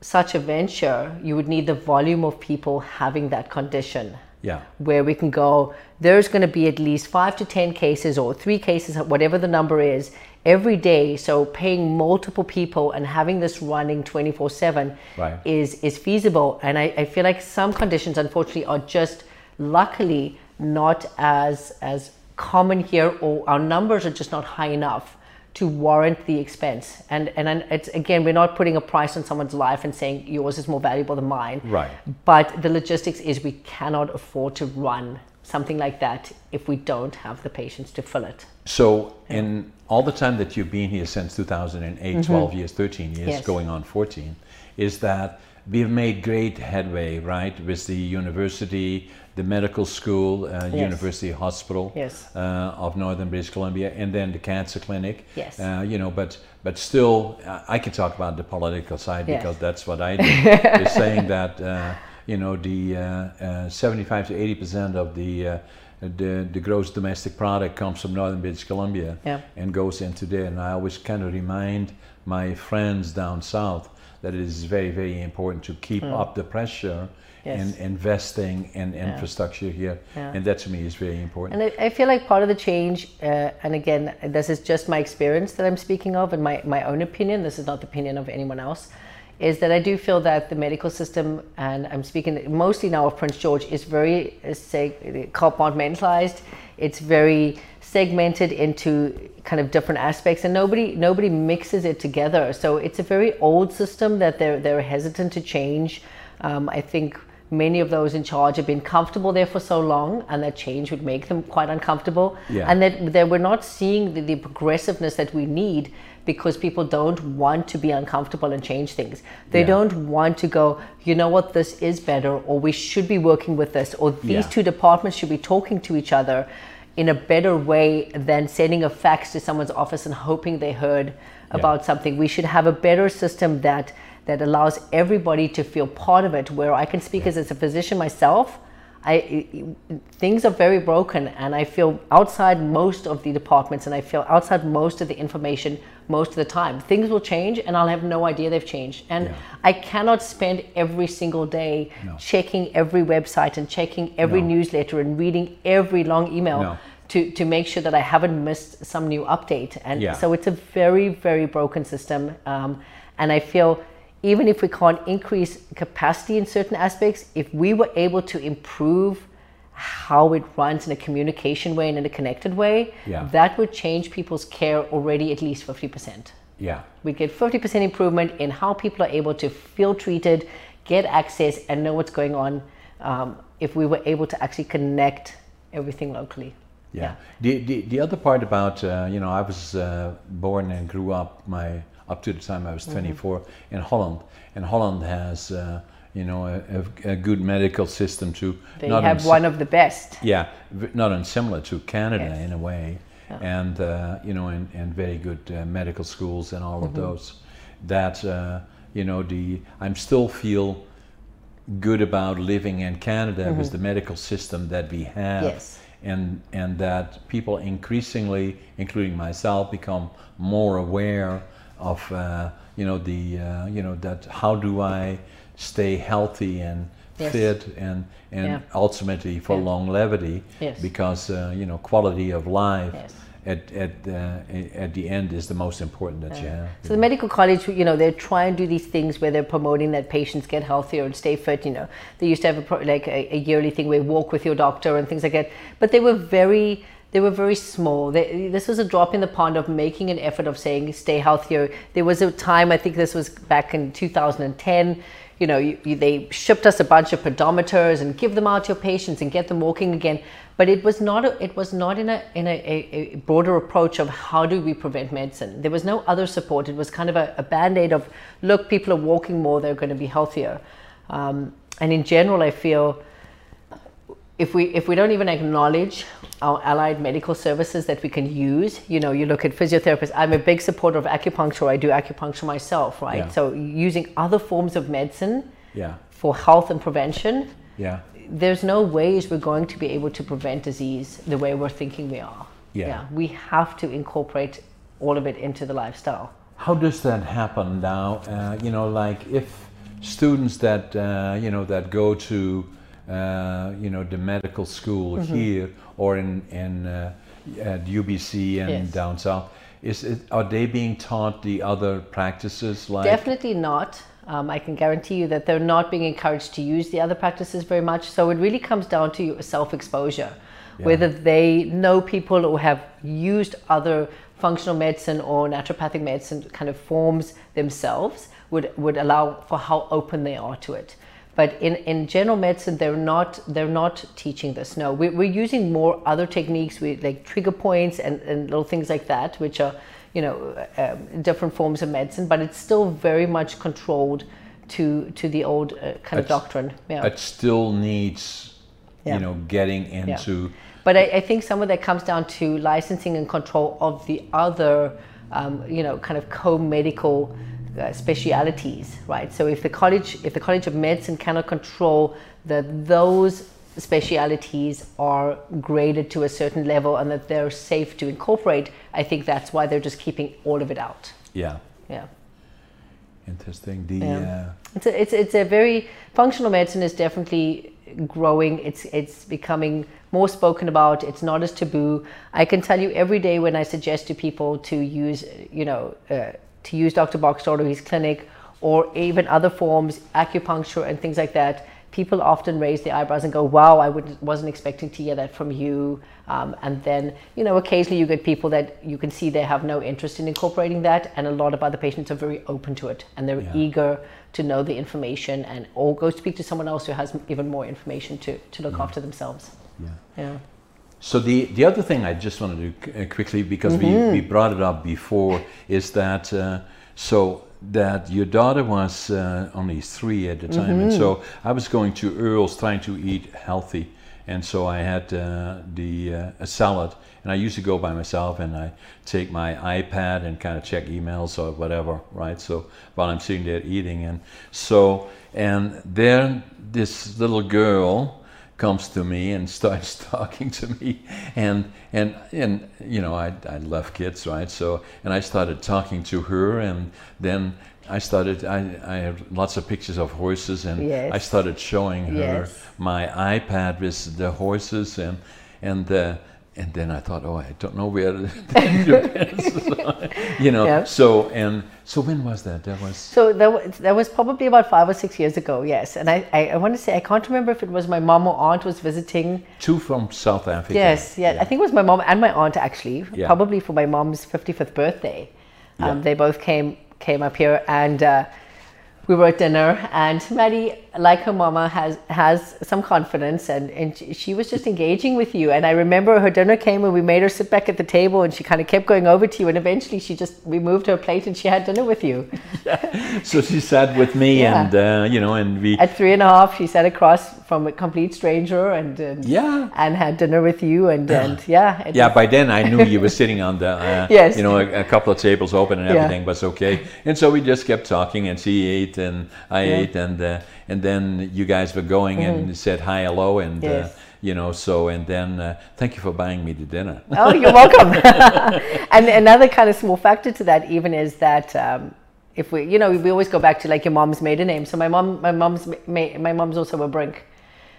such a venture, you would need the volume of people having that condition. Yeah. where we can go there's going to be at least five to ten cases or three cases whatever the number is every day. So paying multiple people and having this running 24 7 is is feasible. And I, I feel like some conditions unfortunately are just luckily not as as common here or our numbers are just not high enough to warrant the expense and and it's again we're not putting a price on someone's life and saying yours is more valuable than mine Right. but the logistics is we cannot afford to run something like that if we don't have the patients to fill it. So, in all the time that you've been here since 2008, 12 years, 13 years, Mm-hmm. Yes. going on 14, is that we've made great headway, right, with the university, the medical school, uh, University Hospital Yes. uh, of Northern British Columbia, and then the cancer clinic. Yes. Uh, you know, but but still, uh, I can talk about the political side Yes. because that's what I do. is saying that uh, you know the uh, uh, 75 to 80 percent of the uh, the, the gross domestic product comes from Northern British Columbia Yeah. and goes into there. And I always kind of remind my friends down south that it is very, very important to keep up the pressure. Yes. in investing in infrastructure here. Yeah. And that to me is very important. And I, I feel like part of the change, uh, and again, this is just my experience that I'm speaking of and my, my own opinion, this is not the opinion of anyone else, is that I do feel that the medical system, and I'm speaking mostly now of Prince George, is very uh, seg- compartmentalized. It's very segmented into kind of different aspects, and nobody nobody mixes it together. So it's a very old system that they're they're hesitant to change. Um, I think many of those in charge have been comfortable there for so long, and that change would make them quite uncomfortable. Yeah. And that, that we're not seeing the, the progressiveness that we need because people don't want to be uncomfortable and change things. They Yeah. don't want to go, you know what, this is better, or we should be working with this, or these Yeah. two departments should be talking to each other. in a better way than sending a fax to someone's office and hoping they heard about something. We should have a better system that that allows everybody to feel part of it. Where I can speak as, as a physician myself. I, things are very broken, and I feel outside most of the departments, and I feel outside most of the information most of the time. Things will change, and I'll have no idea they've changed. And Yeah. I cannot spend every single day No. checking every website and checking every No. newsletter and reading every long email No. to, to make sure that I haven't missed some new update. And Yeah. so it's a very, very broken system. Um, and I feel even if we can't increase capacity in certain aspects, if we were able to improve how it runs in a communication way and in a connected way, Yeah. that would change people's care already at least 50%. Yeah. We get 50% improvement in how people are able to feel treated, get access, and know what's going on um, if we were able to actually connect everything locally. Yeah. The, the the other part about uh, you know I was uh, born and grew up my up to the time I was Mm-hmm. 24 in Holland, and Holland has uh, you know a, a, a good medical system too. They have uns- one of the best. Yeah, v- not unsimilar to Canada Yes. in a way, and uh, you know, and, and very good uh, medical schools and all of Mm-hmm. those. That uh, you know, the I'm still feel good about living in Canada with the medical system that we have, Mm-hmm. Yes. and and that people increasingly, including myself, become more aware of uh, you know the uh, you know that how do I stay healthy and Yes. fit and and Yeah. ultimately for Yeah. longevity Yes. because uh, you know quality of life Yes. at at uh, at the end is the most important that you have. So the medical college, you know, they're trying to do these things where they're promoting that patients get healthier and stay fit. You know, they used to have a pro- like a, a yearly thing where you walk with your doctor and things like that. But they were very, they were very small. They, this was a drop in the pond of making an effort of saying stay healthier. There was a time, I think this was back in 2010. You know, you, you, they shipped us a bunch of pedometers and give them out to your patients and get them walking again. But it was not. A, it was not in a in a, a, broader approach of how do we prevent medicine. There was no other support. It was kind of a, a band aid of look, people are walking more. They're going to be healthier. Um, and in general, I feel if we if we don't even acknowledge our allied medical services that we can use, you know, you look at physiotherapists. I'm a big supporter of acupuncture. I do acupuncture myself, right? Yeah. So using other forms of medicine Yeah, for health and prevention, yeah, there's no ways we're going to be able to prevent disease the way we're thinking we are. Yeah. we have to incorporate all of it into the lifestyle. How does that happen now? Uh, you know, like if students that uh, you know that go to uh, you know the medical school Mm-hmm. here or in in uh, at UBC and Yes. down south, is it are they being taught the other practices like? Definitely not. Um, I can guarantee you that they're not being encouraged to use the other practices very much. So it really comes down to self exposure, whether they know people who have used other functional medicine or naturopathic medicine kind of forms themselves would, would allow for how open they are to it. But in, in general medicine, they're not they're not teaching this. No, we, we're using more other techniques, we, like trigger points and, and little things like that, which are you know um, different forms of medicine. But it's still very much controlled to to the old uh, kind of doctrine. Yeah. It still needs Yeah. you know getting into But I, I think some of that comes down to licensing and control of the other, um, you know, kind of co-medical uh, specialities, right? So if the college, if the College of Medicine cannot control that those specialities are graded to a certain level and that they're safe to incorporate, I think that's why they're just keeping all of it out. yeah Yeah. interesting the Yeah. uh, It's a, it's, it's a very functional medicine is definitely growing. It's it's becoming more spoken about. It's not as taboo. I can tell you every day when I suggest to people to use you know uh, to use Dr. Boxstall or his clinic or even other forms, acupuncture and things like that. People often raise their eyebrows and go, "Wow, I wasn't expecting to hear that from you." Um, and then, you know, occasionally you get people that you can see they have no interest in incorporating that, and a lot of other patients are very open to it and they're Yeah. eager to know the information and or go speak to someone else who has even more information to, to look after themselves. yeah Yeah. So the, the other thing I just wanted to uh, quickly because we, we brought it up before is that uh, so that your daughter was uh, only three at the time, and so I was going to Earl's trying to eat healthy, and so I had uh, the uh, a salad, and I used to go by myself, and I take my iPad and kind of check emails or whatever, right? So while I'm sitting there eating, and so and then this little girl comes to me and starts talking to me and and and you know I, I love kids right so and I started talking to her and then I started I, I have lots of pictures of horses and Yes. I started showing her Yes. my iPad with the horses and and uh, and then I thought oh I don't know where the you know Yeah. so and so when was that that was So that was, that was probably about five or six years ago, yes. And I, I, I want to say, I can't remember if it was my mom or aunt was visiting. two from South Africa Yes, yeah, I think it was my mom and my aunt actually, Yeah. probably for my mom's 55th birthday. Um, Yeah. They both came came up here and uh, we were at dinner and Maddie, like her mama, has has some confidence and, and she- she was just engaging with you. And I remember her dinner came and we made her sit back at the table and she kind of kept going over to you and eventually she just removed her plate and she had dinner with you. so she sat with me Yeah. and uh, you know and we At three and a half, she sat across from a complete stranger and and, Yeah. and had dinner with you and and yeah, Yeah, by then I knew you were sitting on the, uh, Yes. you know, a, a couple of tables open and Yeah. everything was okay. And so we just kept talking, and she ate, and I ate, and uh, and then you guys were going and said hi, hello, and uh, Mm-hmm. You know, so and then uh, thank you for buying me the dinner. Oh, you're welcome. and another kind of small factor to that even is that um, if we, you know, we always go back to like your mom's maiden name. So my mom, my mom's, ma- my mom's also a Brink.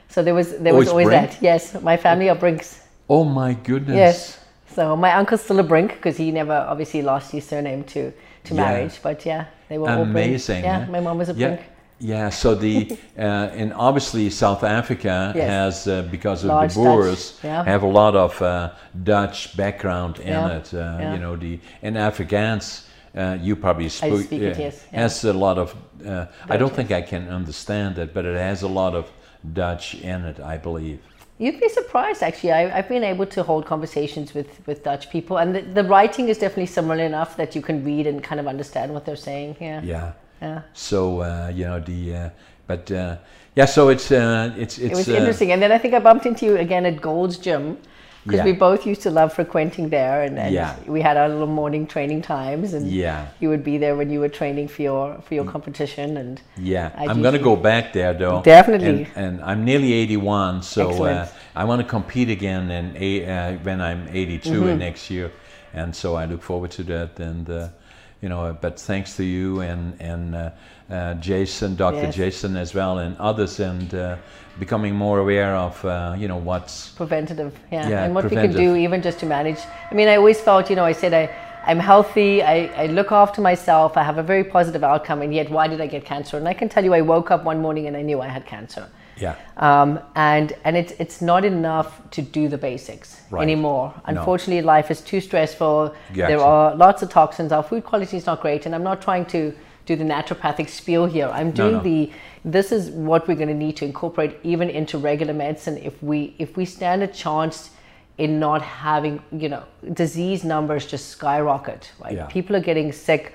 So there was there was Always that. Yes, my family are Brinks. oh my goodness! Yes. So my uncle's still a Brink because he never obviously lost his surname to to Yeah. marriage. But yeah, they were all Brink. Amazing. Yeah, my mom was a yeah. Brink. Yeah, so the uh, and obviously South Africa Yes. has uh, because of Large the Boers yeah. have a lot of uh, Dutch background in Yeah, it. Uh, yeah. You know the and Afrikaans. Uh, you probably speak, speak it, yes, has a lot of. Uh, I don't think I can understand it, but it has a lot of Dutch in it, I believe. You'd be surprised, actually. I, I've been able to hold conversations with, with Dutch people, and the, the writing is definitely similar enough that you can read and kind of understand what they're saying. Yeah. Yeah. Yeah. So uh, you know the, uh, but uh, yeah. So it's uh, it's it's. It was interesting. And then I think I bumped into you again at Gold's Gym because Yeah. we both used to love frequenting there, and, and Yeah. we had our little morning training times, and Yeah. you would be there when you were training for your for your competition, and Yeah, I I'm going to go back there though. Definitely. And, and I'm nearly 81, so uh, I want to compete again in uh, when I'm 82 Mm-hmm. next year, and so I look forward to that. And uh, you know, but thanks to you and and uh, uh, Jason, Dr. Yes. Jason as well, and others, and uh, becoming more aware of uh, you know what's preventative yeah, Yeah, and what we can do even just to manage i mean i always felt you know i said i i'm healthy I, I look after myself i have a very positive outcome and yet why did i get cancer and i can tell you i woke up one morning and i knew i had cancer yeah um, and and it's it's not enough to do the basics Right. anymore. Unfortunately, life is too stressful. Gotcha. There are lots of toxins. Our food quality is not great, and I'm not trying to do the naturopathic spiel here. I'm doing no. the this is what we're going to need to incorporate even into regular medicine if we if we stand a chance in not having you know disease numbers just skyrocket right Yeah. people are getting sick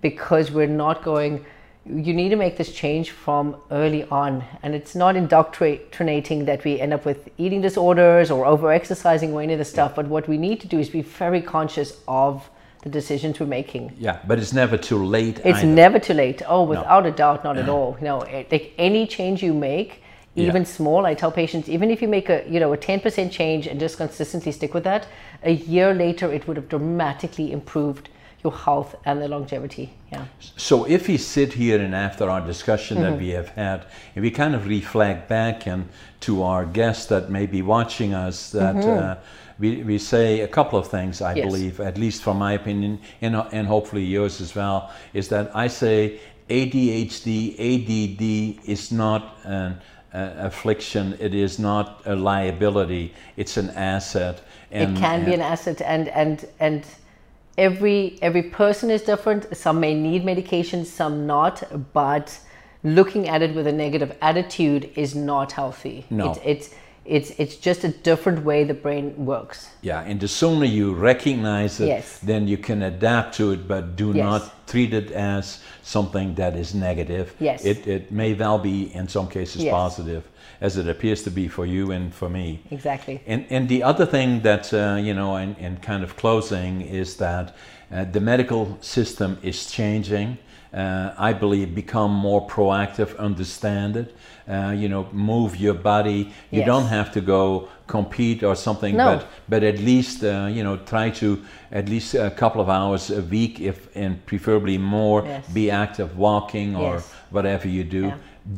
because we're not going you need to make this change from early on and it's not indoctrinating that we end up with eating disorders or over exercising or any of the stuff but what we need to do is be very conscious of the decisions we're making yeah, but it's never too late. it's either. never too late oh without a doubt not at all you know like any change you make even Yeah. small i tell patients even if you make a you know a 10% change and just consistently stick with that a year later it would have dramatically improved your health and the longevity yeah So if we sit here and after our discussion Mm-hmm. that we have had, and we kind of reflect back and to our guests that may be watching us, that uh, we, we say a couple of things, I Mm-hmm. Yes. believe, at least from my opinion, and, and hopefully yours as well, is that I say ADHD, ADD is not an uh, affliction, it is not a liability, it's an asset. it can be an asset and and and every every person is different some may need medication some not but looking at it with a negative attitude is not healthy No. it's it's it's it's just a different way the brain works. Yeah, and the sooner you recognize it, Yes. then you can adapt to it, but do Yes. not treat it as something that is negative. Yes. It, it may well be, in some cases, Yes. positive, as it appears to be for you and for me. Exactly. And, and the other thing that, uh, you know, in, in kind of closing is that uh, the medical system is changing. Uh, I believe become more proactive, understand it, uh, you know, move your body. You Yes. don't have to go compete or something, No. but, but at least, uh, you know, try to at least a couple of hours a week, if and preferably more, Yes. be active, walking or Yes. whatever you do. Yeah.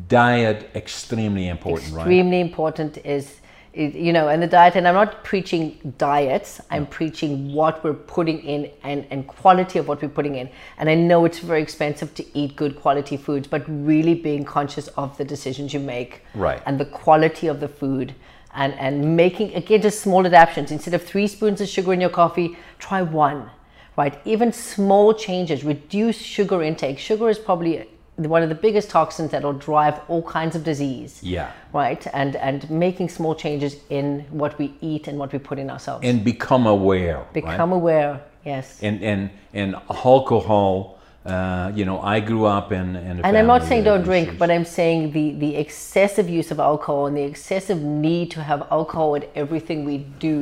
Diet, extremely important, right? extremely important is, is you know and the diet and i'm not preaching diets i'm preaching what we're putting in and, and quality of what we're putting in. And i know it's very expensive to eat good quality foods but really being conscious of the decisions you make Right. and the quality of the food and and making again just small adaptations. Instead of three spoons of sugar in your coffee try one right? Even small changes reduce sugar intake. Sugar is probably one of the biggest toxins that will drive all kinds of disease Yeah. right and and making small changes in what we eat and what we put in ourselves And become aware. right? become aware yes and and and alcohol. Uh, you know, I grew up in in a and i'm not saying don't drink but i'm saying the the excessive use of alcohol and the excessive need to have alcohol in everything we do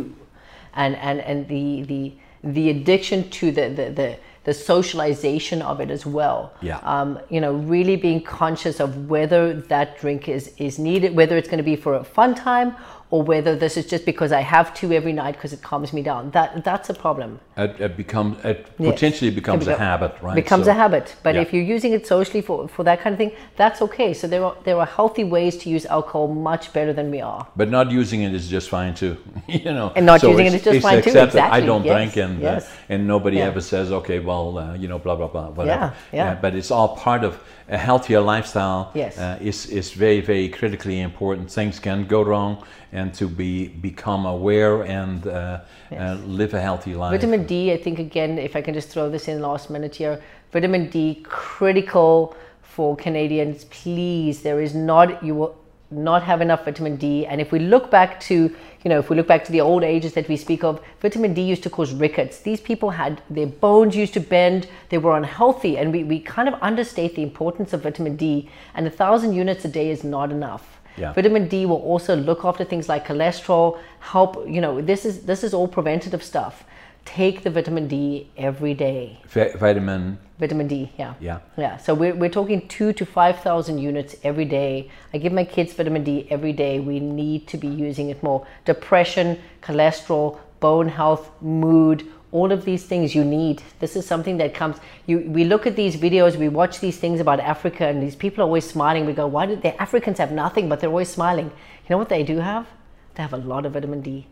and and and the the the addiction to the the the, the socialization of it as well Yeah. um, you know really being conscious of whether that drink is is needed whether it's going to be for a fun time or whether this is just because i have to every night because it calms me down that that's a problem it, it becomes it Yes. potentially becomes Can a habit, right? Becomes So- a habit. But yeah. if you're using it socially for, for that kind of thing, that's okay. So there are there are healthy ways to use alcohol much better than we are. But not using it is just fine too, you know. And not So using it's- just it's fine too, accepted. I exactly, don't yes, drink, and yes. uh, and nobody Yeah. ever says, okay, well, uh, you know, blah blah blah, whatever. Yeah, yeah. but it's all part of a healthier lifestyle. Yes. uh, is is very very critically important. Things can go wrong, and to be become aware and uh, uh, live a healthy life. Vitamin D, I think again, if I can just throw this in last minute here, vitamin D critical for Canadians. Please, there is not you will not have enough vitamin D. And if we look back to, you know, if we look back to the old ages that we speak of, vitamin D used to cause rickets. These people had their bones used to bend, they were unhealthy, and we, we kind of understate the importance of vitamin D. And a thousand units a day is not enough. Yeah. Vitamin D will also look after things like cholesterol, help, you know, this is this is all preventative stuff. Take the vitamin D every day. Vi- vitamin, Vitamin D, yeah. yeah. Yeah. So we're, we're talking two to 5,000 units every day. I give my kids vitamin D every day. We need to be using it more. Depression, cholesterol, bone health, mood, all of these things you need. This is something that comes. You, we look at these videos, we watch these things about Africa, and these people are always smiling. We go, why did the Africans have nothing, but they're always smiling? You know what they do have? They have a lot of vitamin D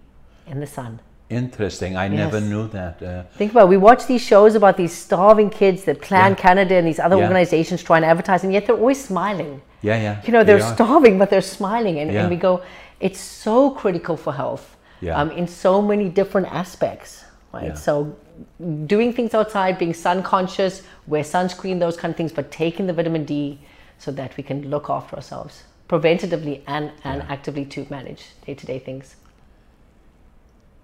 in the sun. Interesting. I never knew that. Uh, Think about it. we watch these shows about these starving kids that Plan Yeah. Canada and these other Yeah. organizations try and advertise, and yet they're always smiling. yeah, yeah. You know, they they're are. starving, but they're smiling, and, Yeah. and we go, it's so critical for health, Yeah. um, in so many different aspects, right? So, doing things outside, being sun conscious, wear sunscreen, those kind of things, but taking the vitamin D so that we can look after ourselves preventatively and, and actively to manage day to day things.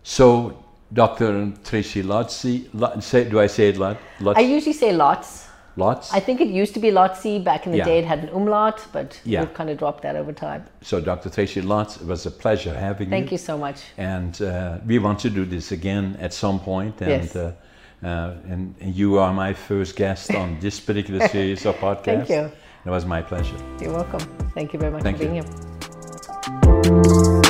So, Dr. Tracy Lotzi, Lot, say, do I say it Lot? Lots? I usually say lots. Lots? I think it used to be Lotzi back in the Yeah. day. It had an umlaut, but Yeah. we've kind of dropped that over time. so, Dr. Tracy Lotz, it was a pleasure having you. Thank you so much. And uh, we want to do this again at some point. And, Yes. uh, uh, and, and you are my first guest on this particular series of podcasts. Thank you. It was my pleasure. You're welcome. Thank you very much Thank for being you. here.